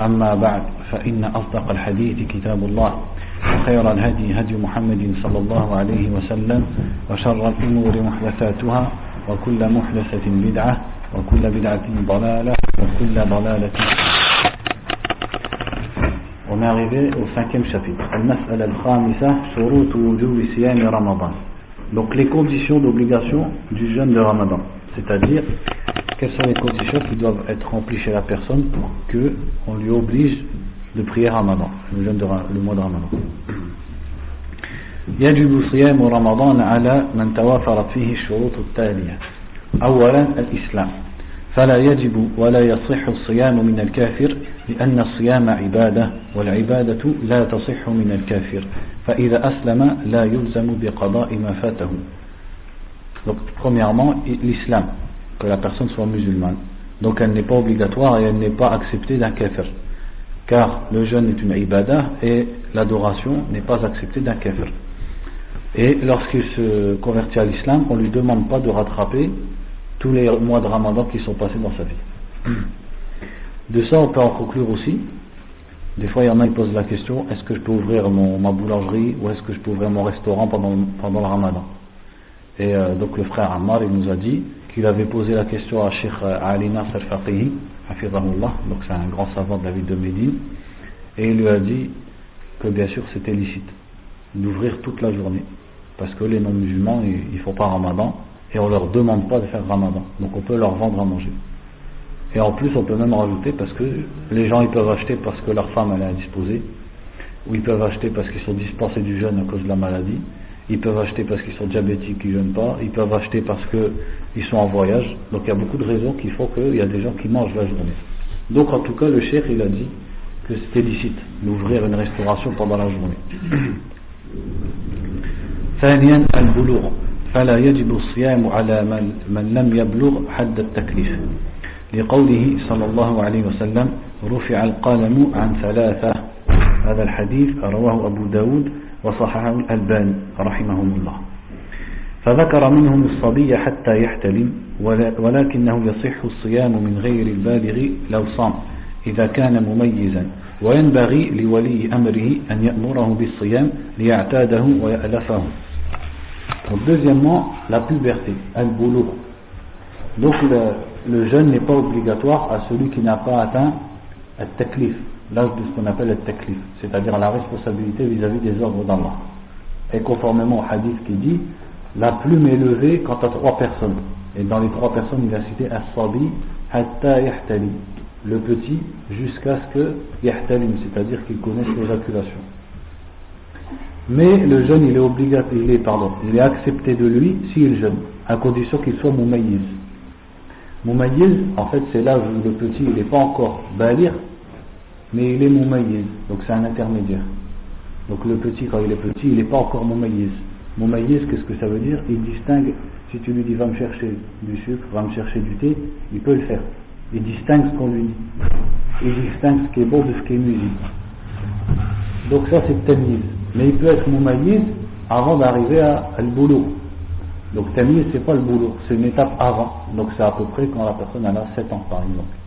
أما بعد فإن أصدق الحديث كتاب الله وخير الهدي هدي محمد صلى الله عليه وسلم وشر الأمور محدثاتها وكل محدثة بدعة وكل بدعة ضلالة وكل ضلالة On est arrivé au cinquième chapitre. Al-Mas'ala al-Khamisa, Shurut wujubi siyami Ramadan. Donc les conditions d'obligation du jeûne de Ramadan. C'est-à-dire, quelles sont les conditions qui doivent être remplies chez la personne pour qu'on lui oblige de prier Ramadan, le, jeûne de, le mois de Ramadan. يجب صيام رمضان على من توافرت فيه الشروط التالية أولا الإسلام فلا يجب ولا يصح الصيام من الكافر لأن الصيام عبادة والعبادة لا تصح من الكافر فإذا أسلم لا يلزم بقضاء ما فاته Donc, premièrement, l'islam, que la personne soit musulmane. Donc, elle n'est pas obligatoire et elle n'est pas acceptée d'un kafir. Car le jeûne est une ibadah et l'adoration n'est pas acceptée d'un kafir. Et lorsqu'il se convertit à l'islam, on ne lui demande pas de rattraper tous les mois de ramadan qui sont passés dans sa vie. De ça, on peut en conclure aussi. Des fois, il y en a qui posent la question est-ce que je peux ouvrir mon, ma boulangerie ou est-ce que je peux ouvrir mon restaurant pendant, le ramadan? Et euh, donc, le frère Ammar, il nous a dit qu'il avait posé la question à Sheikh Ali Nasser Faqihi, donc c'est un grand savant de la ville de Médine, et il lui a dit que bien sûr c'était licite d'ouvrir toute la journée, parce que les non-musulmans, ils ne font pas ramadan, et on leur demande pas de faire ramadan. Donc on peut leur vendre à manger. Et en plus, on peut même rajouter parce que les gens ils peuvent acheter parce que leur femme elle est indisposée, ou ils peuvent acheter parce qu'ils sont dispensés du jeûne à cause de la maladie, ils peuvent acheter parce qu'ils sont diabétiques, ils ne jeûnent pas, ils peuvent acheter parce qu'ils sont en voyage. Donc il y a beaucoup de raisons qui font qu'il y a des gens qui mangent la journée. Donc en tout cas, le cheikh il a dit que c'était licite d'ouvrir une restauration pendant la journée. ثانيا البلوغ فلا يجب الصيام على من, من لم يبلغ حد التكليف لقوله صلى الله عليه وسلم رفع القلم عن ثلاثة هذا الحديث رواه أبو داود وصححه الألباني رحمهم الله. فذكر منهم الصبي حتى يحتلم ولكنه يصح الصيام من غير البالغ لو صام إذا كان مميزا. وينبغي لولي أمره أن يأمره بالصيام ليعتاده ويألفه. Donc deuxièmement, la puberté, al-boulour. Donc le, le jeûne n'est pas obligatoire à celui qui n'a pas atteint le l'âge de ce qu'on appelle le taklif, c'est-à-dire la responsabilité vis-à-vis des ordres d'Allah. Et conformément au hadith qui dit, la plume est levée quant à trois personnes. Et dans les trois personnes, il a cité as-sabi hatta le petit jusqu'à ce que yahtalim, c'est-à-dire qu'il connaisse l'éjaculation. Mais le jeûne, il est obligatoire, il est, pardon, il est accepté de lui s'il jeûne, à condition qu'il soit moumayiz. Moumayiz, en fait, c'est là où le petit, il n'est pas encore balir, mais il est moumayiz, donc c'est un intermédiaire. Donc le petit, quand il est petit, il n'est pas encore moumayiz. Moumayiz, qu'est-ce que ça veut dire? Il distingue, si tu lui dis va me chercher du sucre, va me chercher du thé, il peut le faire. Il distingue ce qu'on lui dit. Il distingue ce qui est bon de ce qui est musique. Donc ça, c'est tamiz mais il peut être moumayiz avant d'arriver à al-boulou. Donc tamiz c'est pas le boulot, c'est une étape avant. Donc c'est à peu près quand la personne a 7 ans par exemple.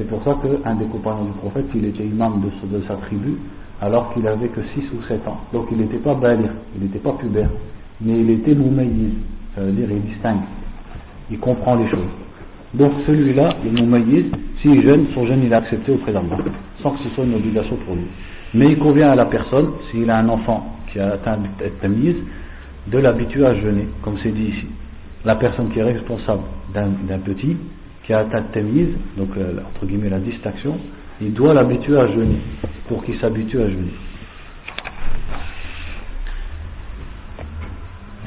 C'est pour ça qu'un des compagnons du prophète, il était imam de, sa tribu alors qu'il avait que 6 ou 7 ans. Donc il n'était pas balir, il n'était pas pubère, mais il était moumayiz, ça veut dire il distingue, il comprend les choses. Donc celui-là, le moumayiz, s'il jeûne, son jeûne il est accepté auprès d'Allah, sans que ce soit une obligation pour lui. Mais il convient à la personne, s'il a un enfant qui a atteint cette tamise, de l'habituer à jeûner, comme c'est dit ici. la personne qui est responsable d'un petit qui a atteint mise, donc euh, entre guillemets la distraction, il doit l'habituer à jeûner pour qu'il s'habitue à jeûner.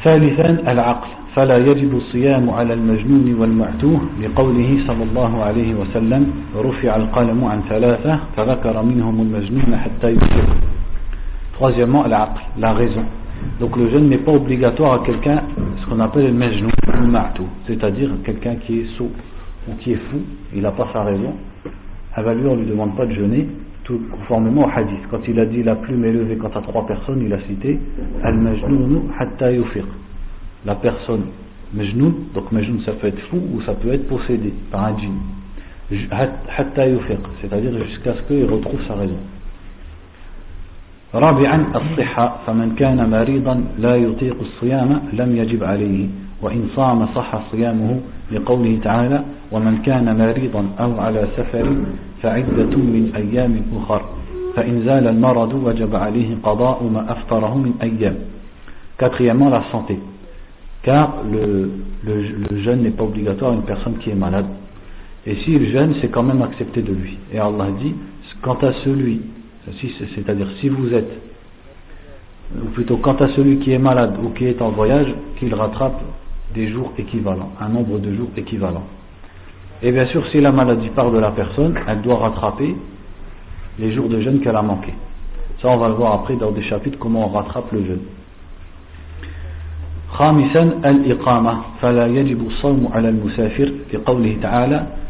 ثالثا العقل فلا يجب الصيام على المجنون والمعتوه لقوله صلى الله عليه وسلم رفع القلم عن ثلاثة فذكر منهم المجنون حتى يصير Troisièmement, la raison. Donc le jeûne n'est pas obligatoire à quelqu'un, ce qu'on appelle le majnou, le martou, c'est-à-dire quelqu'un qui est sot ou qui est fou, il n'a pas sa raison. À lui, on ne lui demande pas de jeûner, tout conformément au hadith. Quand il a dit la plume est levée quant à trois personnes, il a cité al-majnounu hatta yufiq. La personne majnoun, donc majnoun ça peut être fou ou ça peut être possédé par un djinn. Hatta yufiq, c'est-à-dire jusqu'à ce qu'il retrouve sa raison. رابعا الصحة فمن كان مريضا لا يطيق الصيام لم يجب عليه وإن صام صح صيامه لقوله تعالى ومن كان مريضا أو على سفر فعدة من أيام أخر فإن زال المرض وجب عليه قضاء ما أفطره من أيام Quatrièmement, la santé. Car le, le, le jeûne n'est pas obligatoire à une personne qui est malade. Et s'il jeûne, c'est quand même accepté de lui. Et Allah dit, quant à celui c'est-à-dire si vous êtes, ou plutôt quant à celui qui est malade ou qui est en voyage, qu'il rattrape des jours équivalents, un nombre de jours équivalent. Et bien sûr, si la maladie part de la personne, elle doit rattraper les jours de jeûne qu'elle a manqué. Ça, on va le voir après dans des chapitres comment on rattrape le jeûne.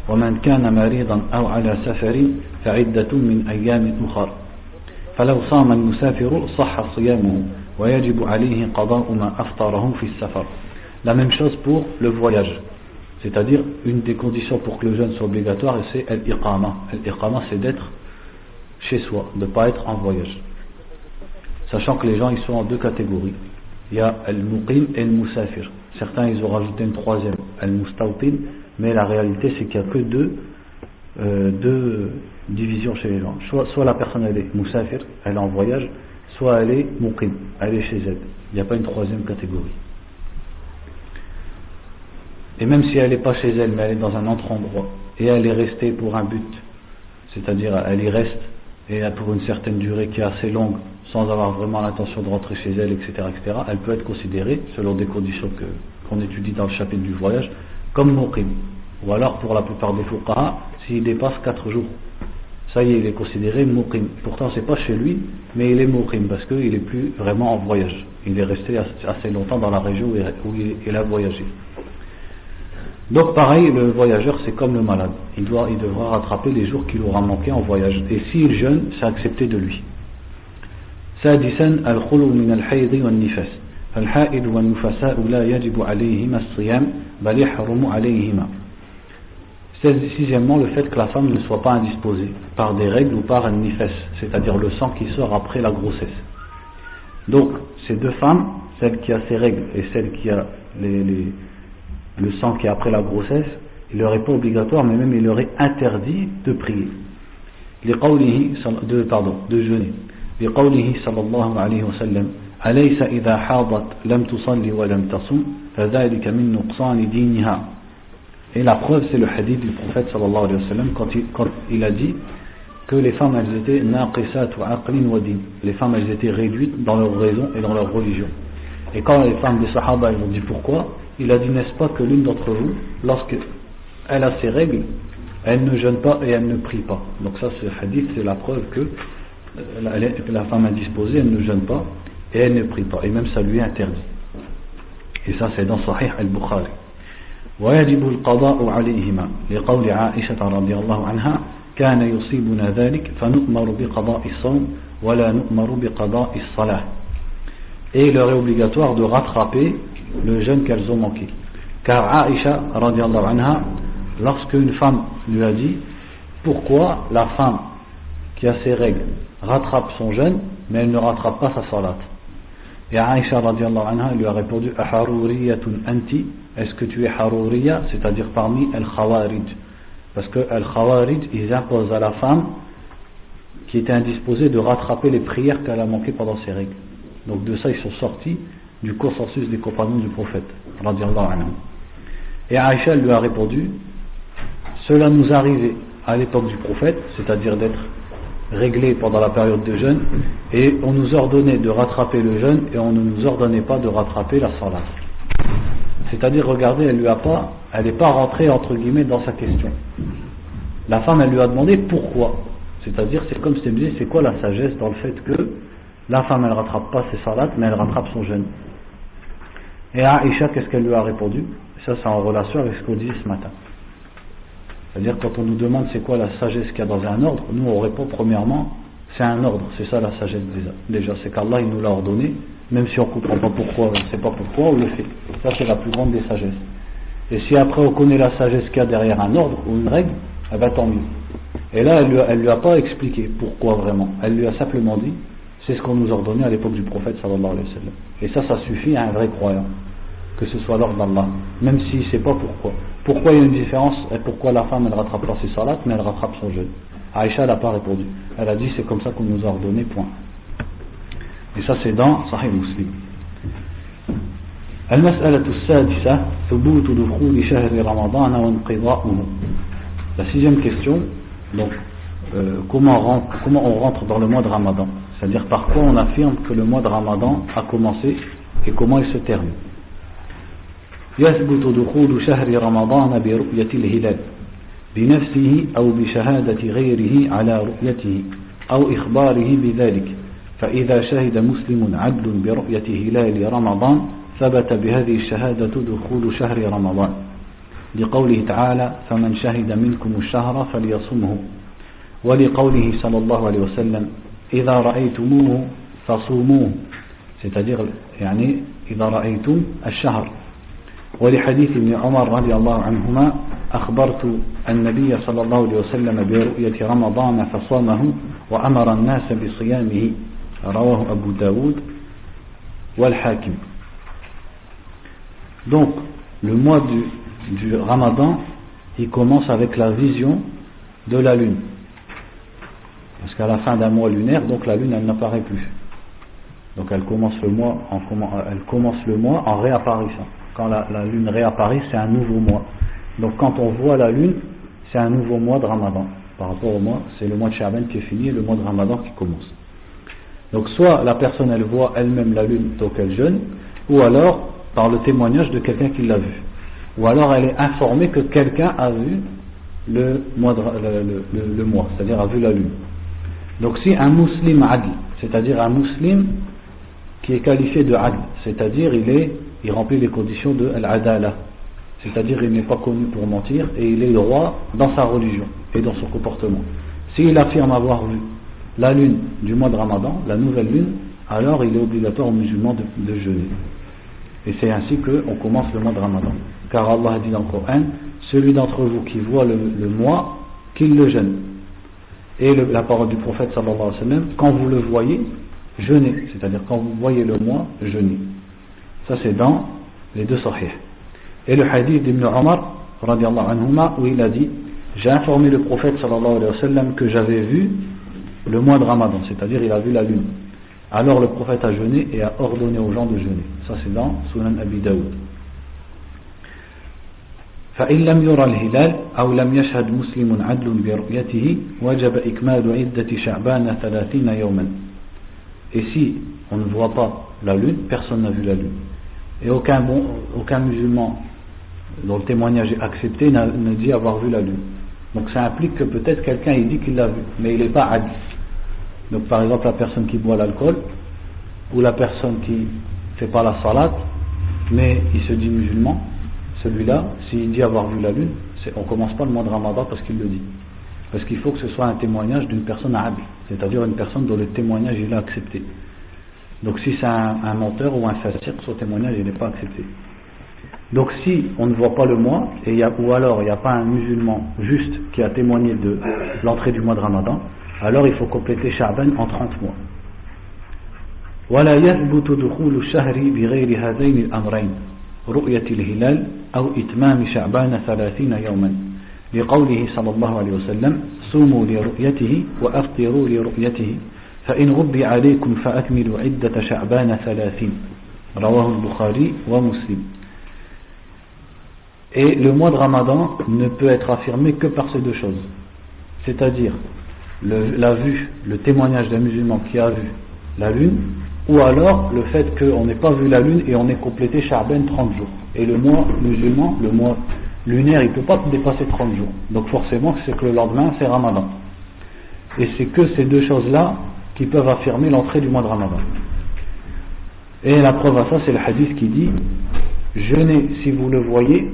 ومن كان مريضا أو على سفر فعدة من أيام أخر فلو صام المسافر صح صيامه ويجب عليه قضاء ما أفطره في السفر La même chose pour le voyage. C'est-à-dire, une des conditions pour que le jeûne soit obligatoire, c'est l'iqama. L'iqama, c'est d'être chez soi, de ne pas être en voyage. Sachant que les gens, ils sont en deux catégories. Il y a al-muqim et al-musafir. Certains, ils ont rajouté une troisième, al-mustawtin, mais la réalité c'est qu'il n'y a que deux, euh, deux divisions chez les gens. Soit, soit la personne elle est moussafir, elle est en voyage, soit elle est muqim, elle est chez elle. Il n'y a pas une troisième catégorie. Et même si elle n'est pas chez elle, mais elle est dans un autre endroit, et elle est restée pour un but, c'est-à-dire elle y reste, et pour une certaine durée qui est assez longue, sans avoir vraiment l'intention de rentrer chez elle, etc., etc., elle peut être considérée, selon des conditions qu'on étudie dans le chapitre du voyage, comme muqim. Ou alors pour la plupart des fuqaha, s'il dépasse 4 jours. Ça y est, il est considéré muqim. Pourtant, c'est pas chez lui, mais il est muqim parce qu'il est plus vraiment en voyage. Il est resté assez longtemps dans la région où il a voyagé. Donc pareil, le voyageur c'est comme le malade. Il, doit, il devra rattraper les jours qu'il aura manqué en voyage. Et s'il jeûne, c'est accepté de lui. al-khulu min al wal-nifas. فالحائد والنفساء لا يجب عليهما الصيام بل يحرم عليهما Sixièmement, le fait que la femme ne soit pas indisposée par des règles ou par un nifes, c'est-à-dire le sang qui sort après la grossesse. Donc, ces deux femmes, celle qui a ses règles et celle qui a les, les, le sang qui est après la grossesse, il leur est pas obligatoire, mais même il leur est interdit de prier. De, pardon, de jeûner. لقوله صلى الله عليه وسلم أليس إذا حاضت لم تصلي ولم تصم فذلك من نقصان دينها Et la preuve, c'est le hadith du prophète sallallahu alayhi wa sallam quand il, quand il a dit que les femmes, elles étaient naqisat wa aqlin wa din. Les femmes, elles étaient réduites dans leur raison et dans leur religion. Et quand les femmes des sahaba, elles ont dit pourquoi, il a dit, n'est-ce pas que l'une d'entre vous, lorsqu'elle a ses règles, elle ne jeûne pas et elle ne prie pas. Donc ça, ce hadith, c'est la preuve que la, la femme indisposée, elle ne jeûne pas et elle ne prie pas, et même ça lui est interdit. Et ça c'est dans Sahih al-Bukhari. ويجب القضاء عليهما لقول عائشة رضي الله عنها كان يصيبنا ذلك فنؤمر بقضاء الصوم ولا نؤمر بقضاء الصلاة et il leur est obligatoire de rattraper le jeûne qu'elles ont manqué car Aïcha anha lorsque une femme lui a dit pourquoi la femme qui a ses règles rattrape son jeûne mais elle ne rattrape pas sa salat? Et Aïcha anha lui a répondu anti Est-ce que tu es Harouriya C'est-à-dire parmi Al-Khawarij. Parce que Al-Khawarij, ils imposent à la femme qui était indisposée de rattraper les prières qu'elle a manquées pendant ses règles. Donc de ça, ils sont sortis du consensus des compagnons du prophète. Et Aïcha lui a répondu Cela nous arrivait à l'époque du prophète, c'est-à-dire d'être réglé pendant la période de jeûne, et on nous ordonnait de rattraper le jeûne et on ne nous ordonnait pas de rattraper la salat. C'est-à-dire, regardez, elle lui a pas, elle n'est pas rentrée entre guillemets dans sa question. La femme, elle lui a demandé pourquoi. C'est-à-dire, c'est comme si elle disait, c'est quoi la sagesse dans le fait que la femme, elle rattrape pas ses salats, mais elle rattrape son jeûne. Et Aïcha, qu'est-ce qu'elle lui a répondu? Ça, c'est en relation avec ce qu'on dit ce matin. C'est-à-dire, quand on nous demande c'est quoi la sagesse qu'il y a dans un ordre, nous, on répond premièrement, c'est un ordre. C'est ça la sagesse déjà. c'est qu'Allah, il nous l'a ordonné, même si on ne comprend pas pourquoi, on ne sait pas pourquoi, on le fait. Ça, c'est la plus grande des sagesses. Et si après on connaît la sagesse qu'il y a derrière un ordre ou une règle, eh bien tant mieux. Et là, elle ne lui, a pas expliqué pourquoi vraiment. Elle lui a simplement dit, c'est ce qu'on nous ordonnait à l'époque du prophète sallallahu alayhi wa sallam. Et ça, ça suffit à un vrai croyant. Que ce soit l'ordre d'Allah. Même s'il ne sait pas pourquoi. Pourquoi il y a une différence et pourquoi la femme, elle rattrape pas ses salats, mais elle rattrape son jeûne. Aïcha n'a pas répondu. Elle a dit, c'est comme ça qu'on nous a ordonné, point. Et ça, c'est dans Sahih Muslim. المسألة السادسة ثبوت دخول شهر رمضان وانقضاؤه La sixième question, donc, euh, comment, on rentre, comment on rentre dans le mois de Ramadan C'est-à-dire par quoi on affirme que le mois de Ramadan a commencé et comment il se termine. يثبت دخول شهر رمضان برؤية الهلال بنفسه أو بشهادة غيره على رؤيته أو إخباره بذلك. فإذا شهد مسلم عدل برؤية هلال رمضان ثبت بهذه الشهادة دخول شهر رمضان. لقوله تعالى فمن شهد منكم الشهر فليصمه ولقوله صلى الله عليه وسلم إذا رأيتموه فصوموه. C'est-à-dire يعني إذا رأيتم الشهر. ولحديث ابن عمر رضي الله عنهما أخبرت النبي صلى الله عليه وسلم برؤية رمضان فصامه وأمر الناس بصيامه. رواه أبو داود والحاكم. Donc, le mois du, du Ramadan, il commence avec la vision de la lune. Parce qu'à la fin d'un mois lunaire, donc la lune, elle n'apparaît plus. Donc elle commence le mois en, elle commence le mois en réapparition. Quand la, lune réapparaît, c'est un nouveau mois. Donc quand on voit la lune, c'est un nouveau mois de Ramadan. Par rapport au mois, c'est le mois de Shaban qui est fini et le mois de Ramadan qui commence. Donc soit la personne elle voit elle-même la lune tant qu'elle jeûne, ou alors par le témoignage de quelqu'un qui l'a vu. Ou alors elle est informée que quelqu'un a vu le, mois c'est-à-dire a vu la lune. Donc si un musulman adl, c'est-à-dire un musulman qui est qualifié de adl, c'est-à-dire il est il remplit les conditions de al-adala, c'est-à-dire il n'est pas connu pour mentir et il est droit dans sa religion et dans son comportement. S'il affirme avoir vu la lune du mois de Ramadan, la nouvelle lune, alors il est obligatoire aux musulmans de, jeûner. Et c'est ainsi qu'on commence le mois de Ramadan. Car Allah a dit dans le Coran, celui d'entre vous qui voit le, mois, qu'il le jeûne. Et la parole du prophète sallallahu alayhi wa sallam, quand vous le voyez, jeûnez. C'est-à-dire quand vous voyez le mois, jeûnez. Ça c'est dans les deux sahih. Et le hadith d'Ibn Omar, anhuma, où il a dit J'ai informé le prophète sallallahu alayhi wa sallam que j'avais vu le mois de Ramadan, c'est-à-dire il a vu la lune. Alors le prophète a jeûné et a ordonné aux gens de jeûner. Ça c'est dans Sunan Abi Daoud. فإن لم يرى الهلال أو لم يشهد مسلم عدل برؤيته وجب إكمال عدة شعبان ثلاثين يوما Et si on ne voit pas la lune, personne n'a vu la lune et aucun, bon, aucun musulman dont le témoignage est accepté ne dit avoir vu la lune. Donc ça implique que peut-être quelqu'un il dit qu'il l'a vu, mais il n'est pas hadith. Donc par exemple la personne qui boit l'alcool, ou la personne qui ne fait pas la salat, mais il se dit musulman, celui-là, s'il dit avoir vu la lune, on ne commence pas le mois de Ramadan parce qu'il le dit. Parce qu'il faut que ce soit un témoignage d'une personne arabe, c'est-à-dire une personne dont le témoignage il a accepté. Donc si c'est un, menteur ou un fasir, son témoignage n'est pas accepté. Donc si on ne voit pas le mois, et ou alors il n'y a pas un musulman juste qui a témoigné de l'entrée du mois de Ramadan, alors il faut compléter Sha'ban en 30 mois. ولا يثبت دخول الشهر بغير هذين الأمرين رؤية الهلال أو إتمام شعبان ثلاثين يوما. لقوله صلى الله عليه وسلم صوموا لرؤيته وأفطروا لرؤيته فإن غبي عليكم فأكملوا عدة شعبان ثلاثين. رواه البخاري ومسلم. Et le mois de Ramadan ne peut être affirmé que par ces deux choses. C'est-à-dire la vue, le témoignage d'un musulman qui a vu la lune, ou alors le fait qu'on n'ait pas vu la lune et on ait complété Charben 30 jours. Et le mois musulman, le mois lunaire, il ne peut pas dépasser 30 jours. Donc forcément, c'est que le lendemain, c'est Ramadan. Et c'est que ces deux choses-là qui peuvent affirmer l'entrée du mois de Ramadan. Et la preuve à ça, c'est le hadith qui dit Jeûnez si vous le voyez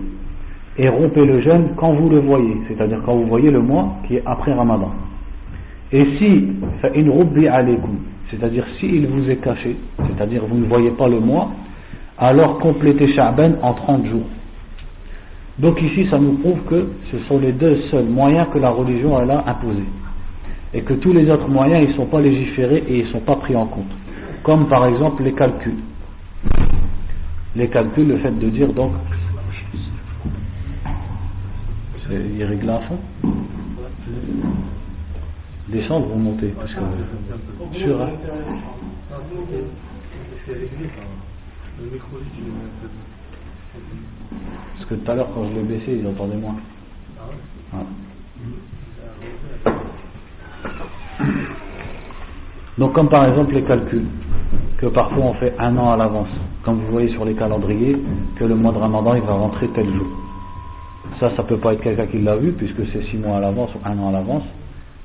et rompez le jeûne quand vous le voyez, c'est-à-dire quand vous voyez le mois qui est après Ramadan. Et si, c'est-à-dire s'il vous est caché, c'est-à-dire vous ne voyez pas le mois, alors complétez Sha'ban en 30 jours. Donc ici, ça nous prouve que ce sont les deux seuls moyens que la religion a imposés. Et que tous les autres moyens, ils ne sont pas légiférés et ils ne sont pas pris en compte. Comme par exemple les calculs. Les calculs, le fait de dire donc. Il règle à fond Descendre ou monter parce que, Sur, parce que tout à l'heure, quand je l'ai baissé, ils entendaient moins. Donc, comme par exemple les calculs, que parfois on fait un an à l'avance. Comme vous voyez sur les calendriers, que le mois de Ramadan, il va rentrer tel jour. Ça, ça peut pas être quelqu'un qui l'a vu, puisque c'est six mois à l'avance ou un an à l'avance.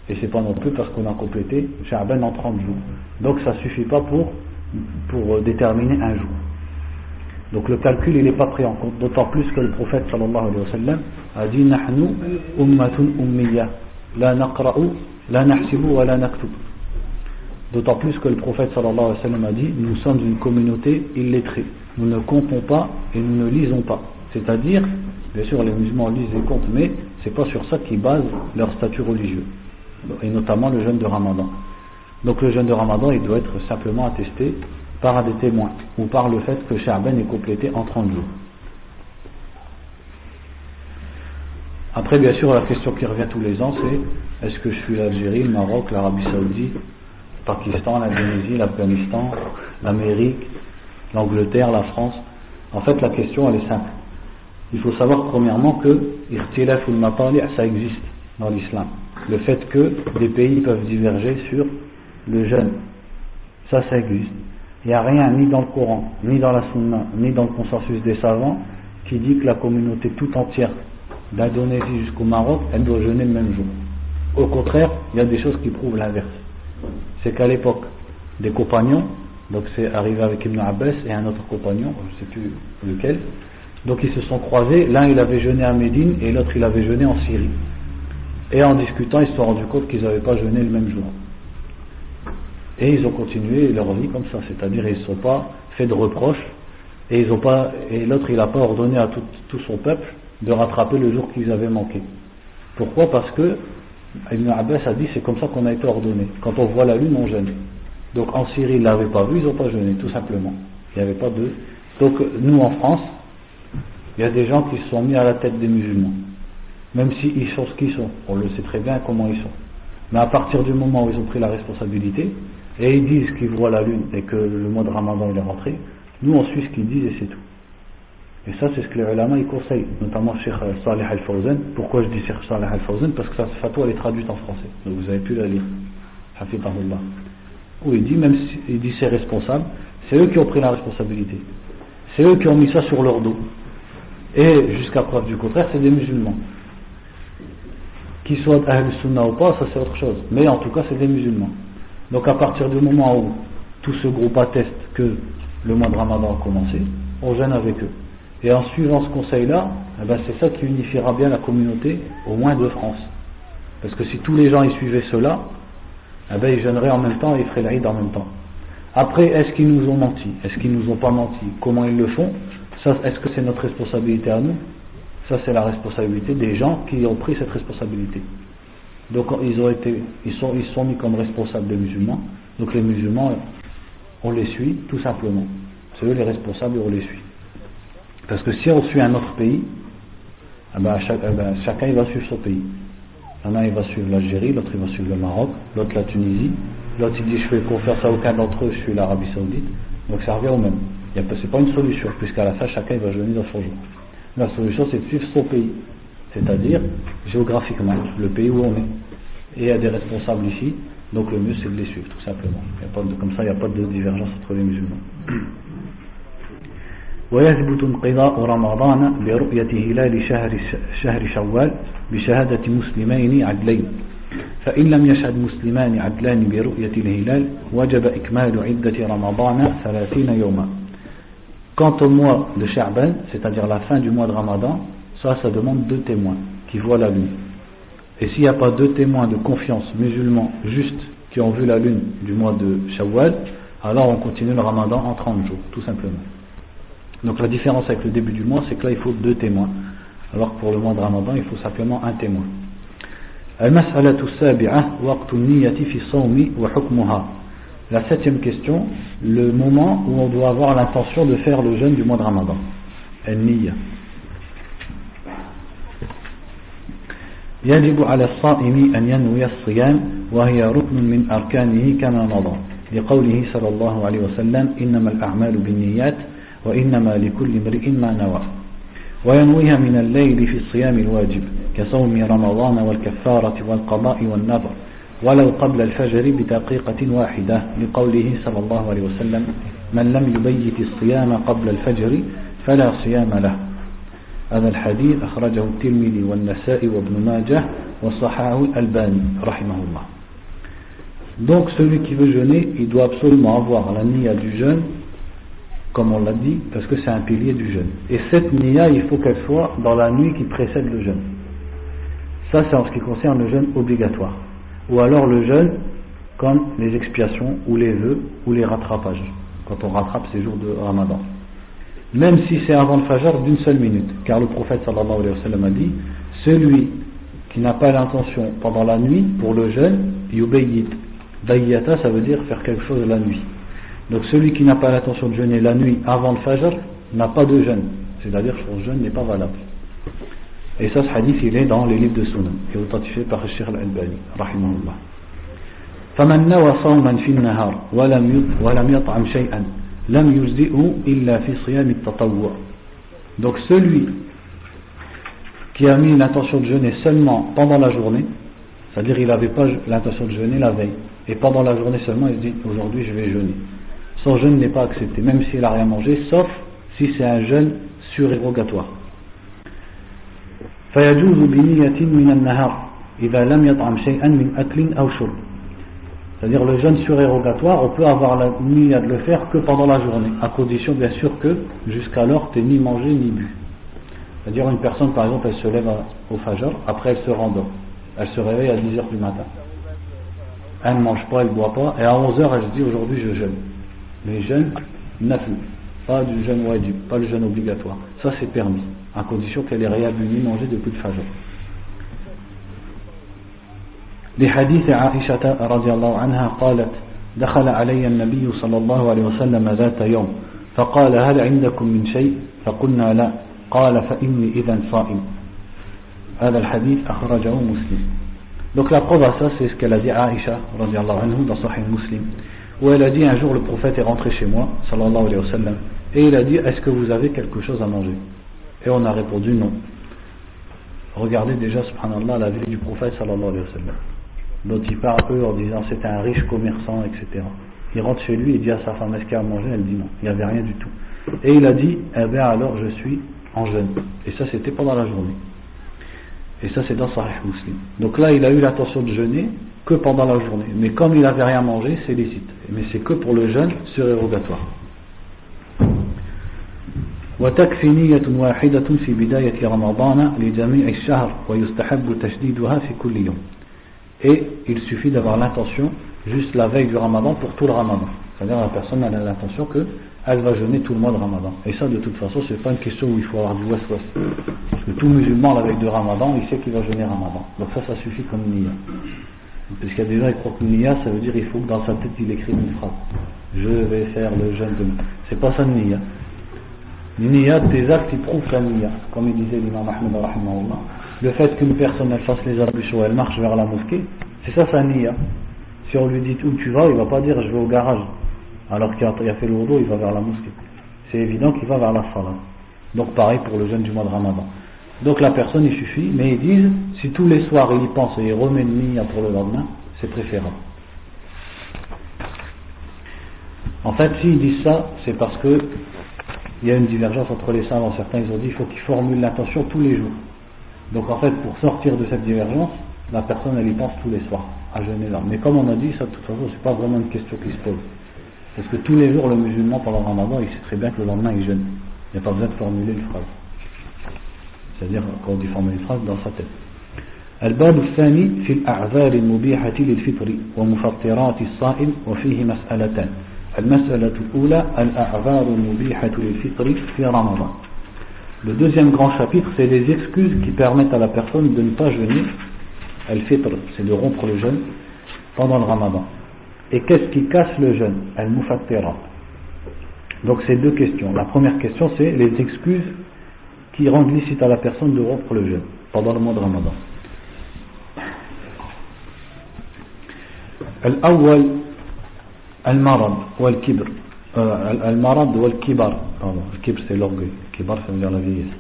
Et c'est pas non plus parce qu'on a complété Sha'ban en 30 jours. Donc ça suffit pas pour, pour déterminer un jour. Donc le calcul il n'est pas pris en compte, d'autant plus que le prophète sallam a dit Nahnu la. D'autant plus que le prophète sallallahu alayhi wa sallam a dit Nous sommes une communauté illettrée, nous ne comptons pas et nous ne lisons pas. C'est-à-dire, bien sûr les musulmans lisent et comptent, mais c'est pas sur ça qu'ils basent leur statut religieux, et notamment le jeûne de Ramadan. Donc le jeûne de Ramadan il doit être simplement attesté par des témoins ou par le fait que Sha'ban est complété en 30 jours. Après, bien sûr, la question qui revient tous les ans, c'est est-ce que je suis l'Algérie, le Maroc, l'Arabie Saoudite, le Pakistan, l'Indonésie, l'Afghanistan, l'Amérique, l'Angleterre, la France? En fait, la question, elle est simple. Il faut savoir, premièrement, que Irtilaf ou ça existe dans l'islam. Le fait que des pays peuvent diverger sur le jeûne. Ça, ça existe. Il n'y a rien ni dans le Coran, ni dans la Sunna, ni dans le consensus des savants qui dit que la communauté tout entière d'Indonésie jusqu'au Maroc, elle doit jeûner le même jour. Au contraire, il y a des choses qui prouvent l'inverse. C'est qu'à l'époque des compagnons, donc c'est arrivé avec Ibn Abbas et un autre compagnon, je ne sais plus lequel, donc ils se sont croisés, l'un il avait jeûné à Médine et l'autre il avait jeûné en Syrie. Et en discutant, ils se sont rendus compte qu'ils n'avaient pas jeûné le même jour. Et ils ont continué leur vie comme ça, c'est-à-dire ils ne sont pas fait de reproches et ils pas et l'autre il n'a pas ordonné à tout, son peuple de rattraper le jour qu'ils avaient manqué. Pourquoi? Parce que Ibn Abbas a dit c'est comme ça qu'on a été ordonné. Quand on voit la lune, on jeûne. Donc en Syrie, ils ne l'avaient pas vu, ils n'ont pas jeûné, tout simplement. Il n'y avait pas de. Donc nous en France, il y a des gens qui se sont mis à la tête des musulmans. Même s'ils sont ce qu'ils sont. On le sait très bien comment ils sont. Mais à partir du moment où ils ont pris la responsabilité, et ils disent qu'ils voient la lune et que le mois de Ramadan il est rentré, nous on suit ce qu'ils disent et c'est tout. Et ça c'est ce que les ulama ils conseillent, notamment Cheikh Saleh Al-Fawzan. Pourquoi je dis Cheikh Saleh Al-Fawzan? Parce que sa fatwa elle est traduite en français, donc vous avez pu la lire. Hafidahullah. Où il dit, même si, il dit c'est responsable, c'est eux qui ont pris la responsabilité. C'est eux qui ont mis ça sur leur dos. Et jusqu'à preuve du contraire, c'est des musulmans. Qu'ils soient Ahl Sunnah ou pas, ça c'est autre chose. Mais en tout cas, c'est des musulmans. Donc à partir du moment où tout ce groupe atteste que le mois de Ramadan a commencé, on gêne avec eux. Et en suivant ce conseil-là, eh ben c'est ça qui unifiera bien la communauté, au moins de France. Parce que si tous les gens y suivaient cela, eh ben ils gêneraient en même temps et ils feraient l'Aïd en même temps. Après, est-ce qu'ils nous ont menti? Est-ce qu'ils nous ont pas menti? Comment ils le font? Est-ce que c'est notre responsabilité à nous? Ça, c'est la responsabilité des gens qui ont pris cette responsabilité. Donc ils ont été, ils sont, ils sont mis comme responsables des musulmans. Donc les musulmans, on les suit tout simplement. C'est eux les responsables et on les suit. Parce que si on suit un autre pays, eh ben, eh ben, chacun il va suivre son pays. Il il va suivre l'Algérie, l'autre il va suivre le Maroc, l'autre la Tunisie, l'autre il dit je fais confiance à aucun d'entre eux, je suis l'Arabie Saoudite. Donc ça revient au même. Ce n'est pas une solution, puisqu'à la fin chacun il va venir dans son jour. La solution, c'est de suivre son pays, c'est-à-dire géographiquement, le pays où on est. Et il y a des responsables ici, donc le mieux c'est de les suivre, tout simplement. Il y a pas de, comme ça, il n'y a pas de divergence entre les musulmans. ويثبت انقضاء رمضان برؤية هلال شهر, شهر شوال بشهادة مسلمين عدلين فإن لم يشهد مسلمان عدلان برؤية الهلال وجب إكمال عدة رمضان ثلاثين يوما Quant au mois de Sha'ban, c'est-à-dire la fin du mois de Ramadan, ça, ça demande deux témoins qui voient la lune. Et s'il n'y a pas deux témoins de confiance musulmans justes qui ont vu la lune du mois de Shawwal, alors on continue le Ramadan en 30 jours, tout simplement. Donc la différence avec le début du mois, c'est que là il faut deux témoins, alors que pour le mois de Ramadan, il faut simplement un témoin. La septième question, le moment où on doit avoir l'intention de faire le jeûne du mois de Ramadan. النية يجب على الصائم أن ينوي الصيام وهي ركن من أركانه كما مضى. لقوله صلى الله عليه وسلم إنما الأعمال بالنيات وإنما لكل امرئ ما نوى. وينويها من الليل في الصيام الواجب كصوم رمضان والكفارة والقضاء والنظر ولو قبل الفجر بدقيقة واحدة لقوله صلى الله عليه وسلم من لم يبيت الصيام قبل الفجر فلا صيام له هذا الحديث أخرجه الترمذي والنسائي وابن ماجه وصححه الألباني رحمه الله Donc celui qui veut jeûner, il doit absolument avoir la niya du jeûne, comme on l'a dit, parce que c'est un pilier du jeûne. Et cette niya, il faut qu'elle soit dans la nuit qui précède le jeûne. Ça, c'est en ce qui concerne le jeûne obligatoire. Ou alors le jeûne, comme les expiations, ou les vœux, ou les rattrapages, quand on rattrape ces jours de ramadan. Même si c'est avant le fajr d'une seule minute. Car le prophète sallallahu alayhi wa sallam a dit Celui qui n'a pas l'intention pendant la nuit pour le jeûne, yubayyit. Bayyata, ça veut dire faire quelque chose la nuit. Donc celui qui n'a pas l'intention de jeûner la nuit avant le fajr n'a pas de jeûne. C'est-à-dire son jeûne n'est pas valable. Et ça, ce hadith, il est dans les livres de Sunan, qui est authentifié par le Sheikh al-Albani, rahimahullah. فمن نوى صوما في النهار ولم ولم يطعم شيئا لم يجزئه إلا في صيام التطوع donc celui qui a mis l'intention de jeûner seulement pendant la journée c'est-à-dire il n'avait pas l'intention de jeûner la veille et pendant la journée seulement il se dit aujourd'hui je vais jeûner son jeûne n'est pas accepté même s'il n'a rien mangé sauf si c'est un jeûne surérogatoire فيجوز بنية من النهار إذا لم يطعم شيئا من أكل أو شرب c'est-à-dire le jeûne surérogatoire, on peut avoir la nuit à de le faire que pendant la journée, à condition bien sûr que jusqu'alors tu n'es ni mangé ni bu. C'est-à-dire une personne par exemple elle se lève au fajr, après elle se rendort, elle se réveille à 10h du matin. Elle ne mange pas, elle ne boit pas, et à 11h elle se dit aujourd'hui je jeûne. Mais jeûne, nafu, pas du jeûne wajib, pas le jeûne obligatoire. Ça c'est permis, À condition qu'elle ait rien bu ni mangé depuis le fajr. لحديث عائشة رضي الله عنها قالت دخل علي النبي صلى الله عليه وسلم ذات يوم فقال هل عندكم من شيء فقلنا لا قال فإني إذا صائم هذا الحديث أخرجه مسلم Donc la preuve à ça, c'est ce qu'elle a dit à Aïcha, anhu, dans Sahih Muslim, où elle a dit un jour le prophète est rentré chez moi, sallallahu alayhi wa sallam, et il a dit est-ce que vous avez quelque chose à manger Et on a répondu non. Regardez déjà, subhanallah, la vie du prophète, sallallahu alayhi wa sallam dont il parle peu en disant c'est un riche commerçant, etc. Il rentre chez lui et dit à sa femme est-ce qu'il a mangé Elle dit non, il n'y avait rien du tout. Et il a dit eh bien alors je suis en jeûne. Et ça c'était pendant la journée. Et ça c'est dans Sahih Muslim. Donc là il a eu l'intention de jeûner que pendant la journée. Mais comme il n'avait rien mangé, c'est licite. Mais c'est que pour le jeûne surérogatoire وتكفي نية واحدة في بداية رمضان لجميع الشهر ويستحب تشديدها في كل يوم et il suffit d'avoir l'intention juste la veille du ramadan pour tout le ramadan. C'est-à-dire la personne a l'intention qu'elle va jeûner tout le mois de ramadan. Et ça de toute façon c'est pas une question où il faut avoir du west-west. Parce que tout musulman la veille de ramadan il sait qu'il va jeûner ramadan. Donc ça ça suffit comme niya. Parce qu'il y a des gens qui croient que niya ça veut dire il faut que dans sa tête il écrive une phrase. Je vais faire le jeûne de C'est pas ça niya. Niya, tes actes ils prouvent la niya. Comme il disait l'imam Ahmed rahimahullah le fait qu'une personne fasse les ablutions, elle marche vers la mosquée, c'est ça sa niya. Si on lui dit où tu vas, il va pas dire je vais au garage. Alors qu'il a, fait le wudu, il va vers la mosquée. C'est évident qu'il va vers la salat. Donc pareil pour le jeûne du mois de Ramadan. Donc la personne, il suffit, mais ils disent, si tous les soirs il y pense et il remet une pour le lendemain, c'est préférable. En fait, s'ils disent ça, c'est parce que il y a une divergence entre les savants. Certains ils ont dit qu'il faut qu'ils formulent l'intention tous les jours. Donc en fait, pour sortir de cette divergence, la personne elle y pense tous les soirs à jeûner là. Mais comme on a dit, ça de toute façon, c'est pas vraiment une question qui se pose. Parce que tous les jours, le musulman pendant le ramadan, il sait très bien que le lendemain il jeûne. Il n'y a pas besoin de formuler une phrase. C'est-à-dire qu'on dit formuler une phrase dans sa tête. الباب الثاني في الأعذار المبيحة للفطر ومفطرات الصائم وفيه مسألتان المسألة الأولى الأعذار المبيحة للفطر في رمضان Le deuxième grand chapitre, c'est les excuses qui permettent à la personne de ne pas jeûner. Al-fitr, c'est de rompre le jeûne pendant le ramadan. Et qu'est-ce qui casse le jeûne Al-mufattira. Donc c'est deux questions. La première question, c'est les excuses qui rendent licite à la personne de rompre le jeûne pendant le mois de ramadan. Al-awwal, al-marad wal-kibr. المرض والكبر الكبر c'est l'orgueil الكبر ça veut dire la vieillesse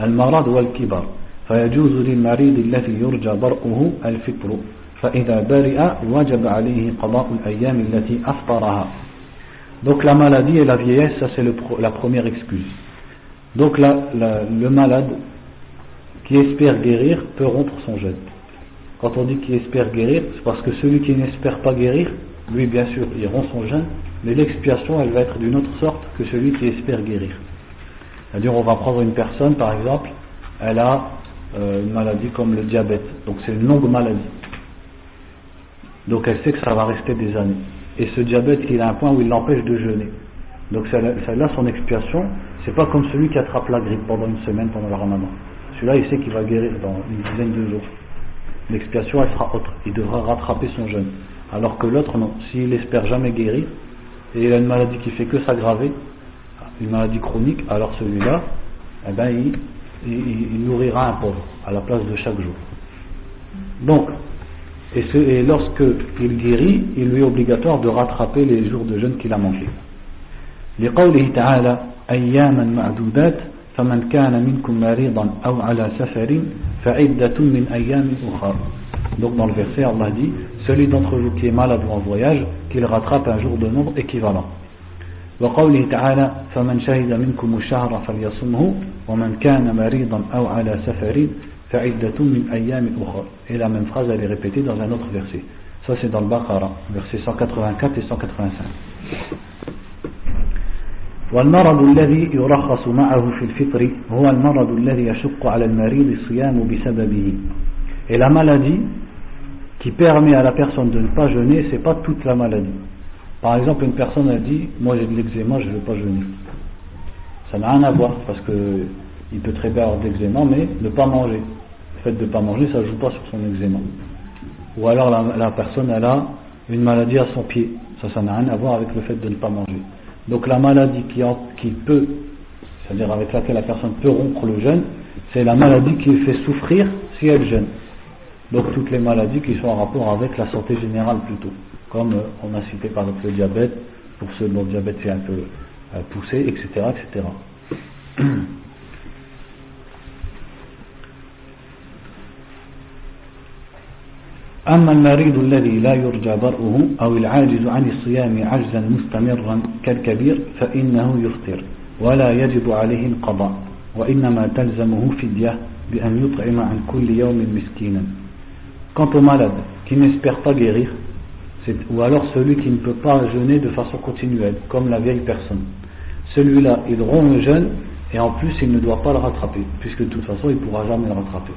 المرض والكبر فيجوز للمريض الذي يرجى برؤه الفطر فإذا برئ وجب عليه قضاء الأيام التي أفطرها donc la maladie et la vieillesse ça c'est la première excuse donc la, la, le malade qui espère guérir peut rompre son jeûne quand on dit qu'il espère guérir c'est parce que celui qui n'espère pas guérir lui bien sûr il rompt son jeûne mais l'expiation elle va être d'une autre sorte que celui qui espère guérir. C'est-à-dire on va prendre une personne par exemple, elle a euh, une maladie comme le diabète, donc c'est une longue maladie. Donc elle sait que ça va rester des années. Et ce diabète il a un point où il l'empêche de jeûner. Donc celle-là son expiation, c'est pas comme celui qui attrape la grippe pendant une semaine pendant le ramadan. Celui-là il sait qu'il va guérir dans une dizaine de jours. L'expiation elle sera autre, il devra rattraper son jeûne. Alors que l'autre non, s'il espère jamais guérir, et il a une maladie qui fait que s'aggraver, une maladie chronique, alors celui-là, eh ben, il, nourrira un pauvre à la place de chaque jour. Donc, et, ce, et lorsque il guérit, il lui est obligatoire de rattraper les jours de jeûne qu'il a manqués. لقوله تعالى أياما معدودات فمن كان منكم مريضا أو على سفر فعدة من أيام أخرى donc dans le verset, Allah dit Celui d'entre vous qui est malade ou en voyage, qu'il rattrape un jour de nombre équivalent. وقوله تعالى فمن شهد منكم الشهر فليصمه ومن كان مريضا أو على سفر فعدة من أيام أخرى et la même phrase elle dans un autre verset ça c'est dans le Baqarah verset 184 et 185 والمرض الذي يرخص معه في الفطر هو المرض الذي يشق على المريض الصيام بسببه et la maladie qui permet à la personne de ne pas jeûner, c'est pas toute la maladie. Par exemple, une personne a dit Moi j'ai de l'eczéma, je ne veux pas jeûner. Ça n'a rien à voir parce que il peut très bien avoir de l'eczéma, mais ne pas manger. Le fait de ne pas manger, ça ne joue pas sur son eczéma. Ou alors la, personne elle a une maladie à son pied. Ça, ça n'a rien à voir avec le fait de ne pas manger. Donc la maladie qui, qui peut, c'est-à-dire avec laquelle la personne peut rompre le jeûne, c'est la maladie qui fait souffrir si elle jeûne. Donc toutes les maladies qui sont en rapport avec la santé générale plutôt, comme euh, on a cité par exemple le diabète, pour ceux dont le diabète est un peu euh, poussé, etc. etc. أما المريض الذي لا يرجى برؤه أو العاجز عن الصيام عجزا مستمرا كالكبير فإنه يفطر ولا يجب عليه القضاء وإنما تلزمه فدية بأن يطعم عن كل يوم مسكينا Quant au malade qui n'espère pas guérir, ou alors celui qui ne peut pas jeûner de façon continuelle, comme la vieille personne, celui-là, il rompt le jeûne et en plus il ne doit pas le rattraper, puisque de toute façon il ne pourra jamais le rattraper.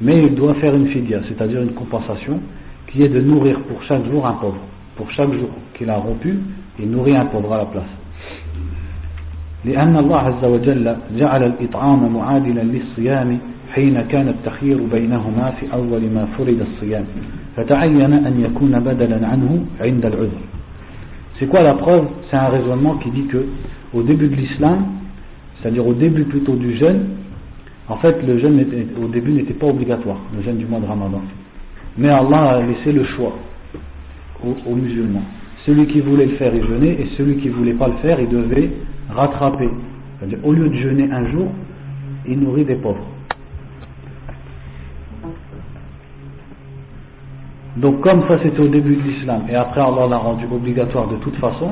Mais il doit faire une fidia, c'est-à-dire une compensation, qui est de nourrir pour chaque jour un pauvre. Pour chaque jour qu'il a rompu, il nourrit un pauvre à la place. لأن الله عز وجل جعل الإطعام معادلا للصيام حين كان التخيير بينهما في أول ما فرض الصيام فتعين أن يكون بدلا عنه عند العذر C'est quoi la preuve C'est un raisonnement qui dit que au début de l'islam, c'est-à-dire au début plutôt du jeûne, en fait le jeûne au début n'était pas obligatoire, le jeûne du mois de Ramadan. Mais Allah a laissé le choix aux, aux musulmans. Celui qui voulait le faire, il jeûnait, et celui qui ne voulait pas le faire, il devait rattraper. C'est-à-dire au lieu de jeûner un jour, il nourrit des pauvres. Donc comme ça c'était au début de l'islam et après Allah l'a rendu obligatoire de toute façon,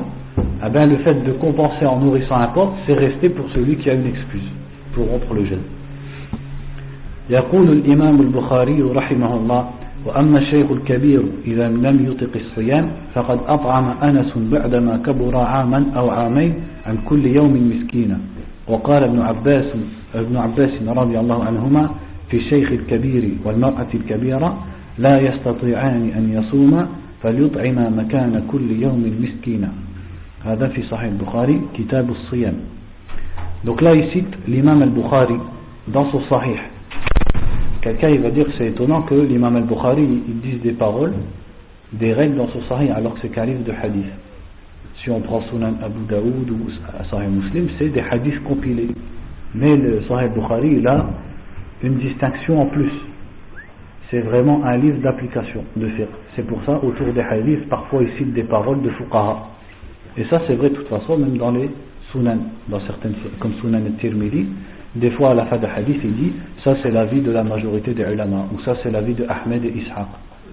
eh bien, le fait de compenser en nourrissant un pauvre, c'est resté pour celui qui a une excuse pour rompre le jeûne. يقول الإمام البخاري رحمه الله وأما الشيخ الكبير إذا لم يطق الصيام فقد أطعم أنس بعدما كبر عاما أو عامين عن كل يوم مسكينا وقال ابن عباس ابن عباس رضي الله عنهما في الشيخ الكبير والمرأة الكبيرة لا يستطيعان أن يصوما فليطعما مكان كل يوم مسكينا هذا في صحيح البخاري كتاب الصيام Donc là, il cite l'imam al-Bukhari dans son sahih. Quelqu'un il va dire que c'est étonnant que l'imam al-Bukhari il dise des paroles, des règles dans son sahih alors que c'est qu'un livre de hadith. Si on prend Sunan Abu Daoud ou Sahih Muslim, c'est des hadiths compilés. Mais le Sahih Bukhari, il a une distinction en plus. C'est vraiment un livre d'application, de fiqh. C'est pour ça, autour des hadiths, parfois il cite des paroles de fuqaha. Et ça, c'est vrai de toute façon, même dans les sunan, dans certaines, comme Sunan al-Tirmidhi, des fois à la fin de hadith, il dit, ça c'est l'avis de la majorité des ulama, ou ça c'est l'avis de Ahmed et Ishaq,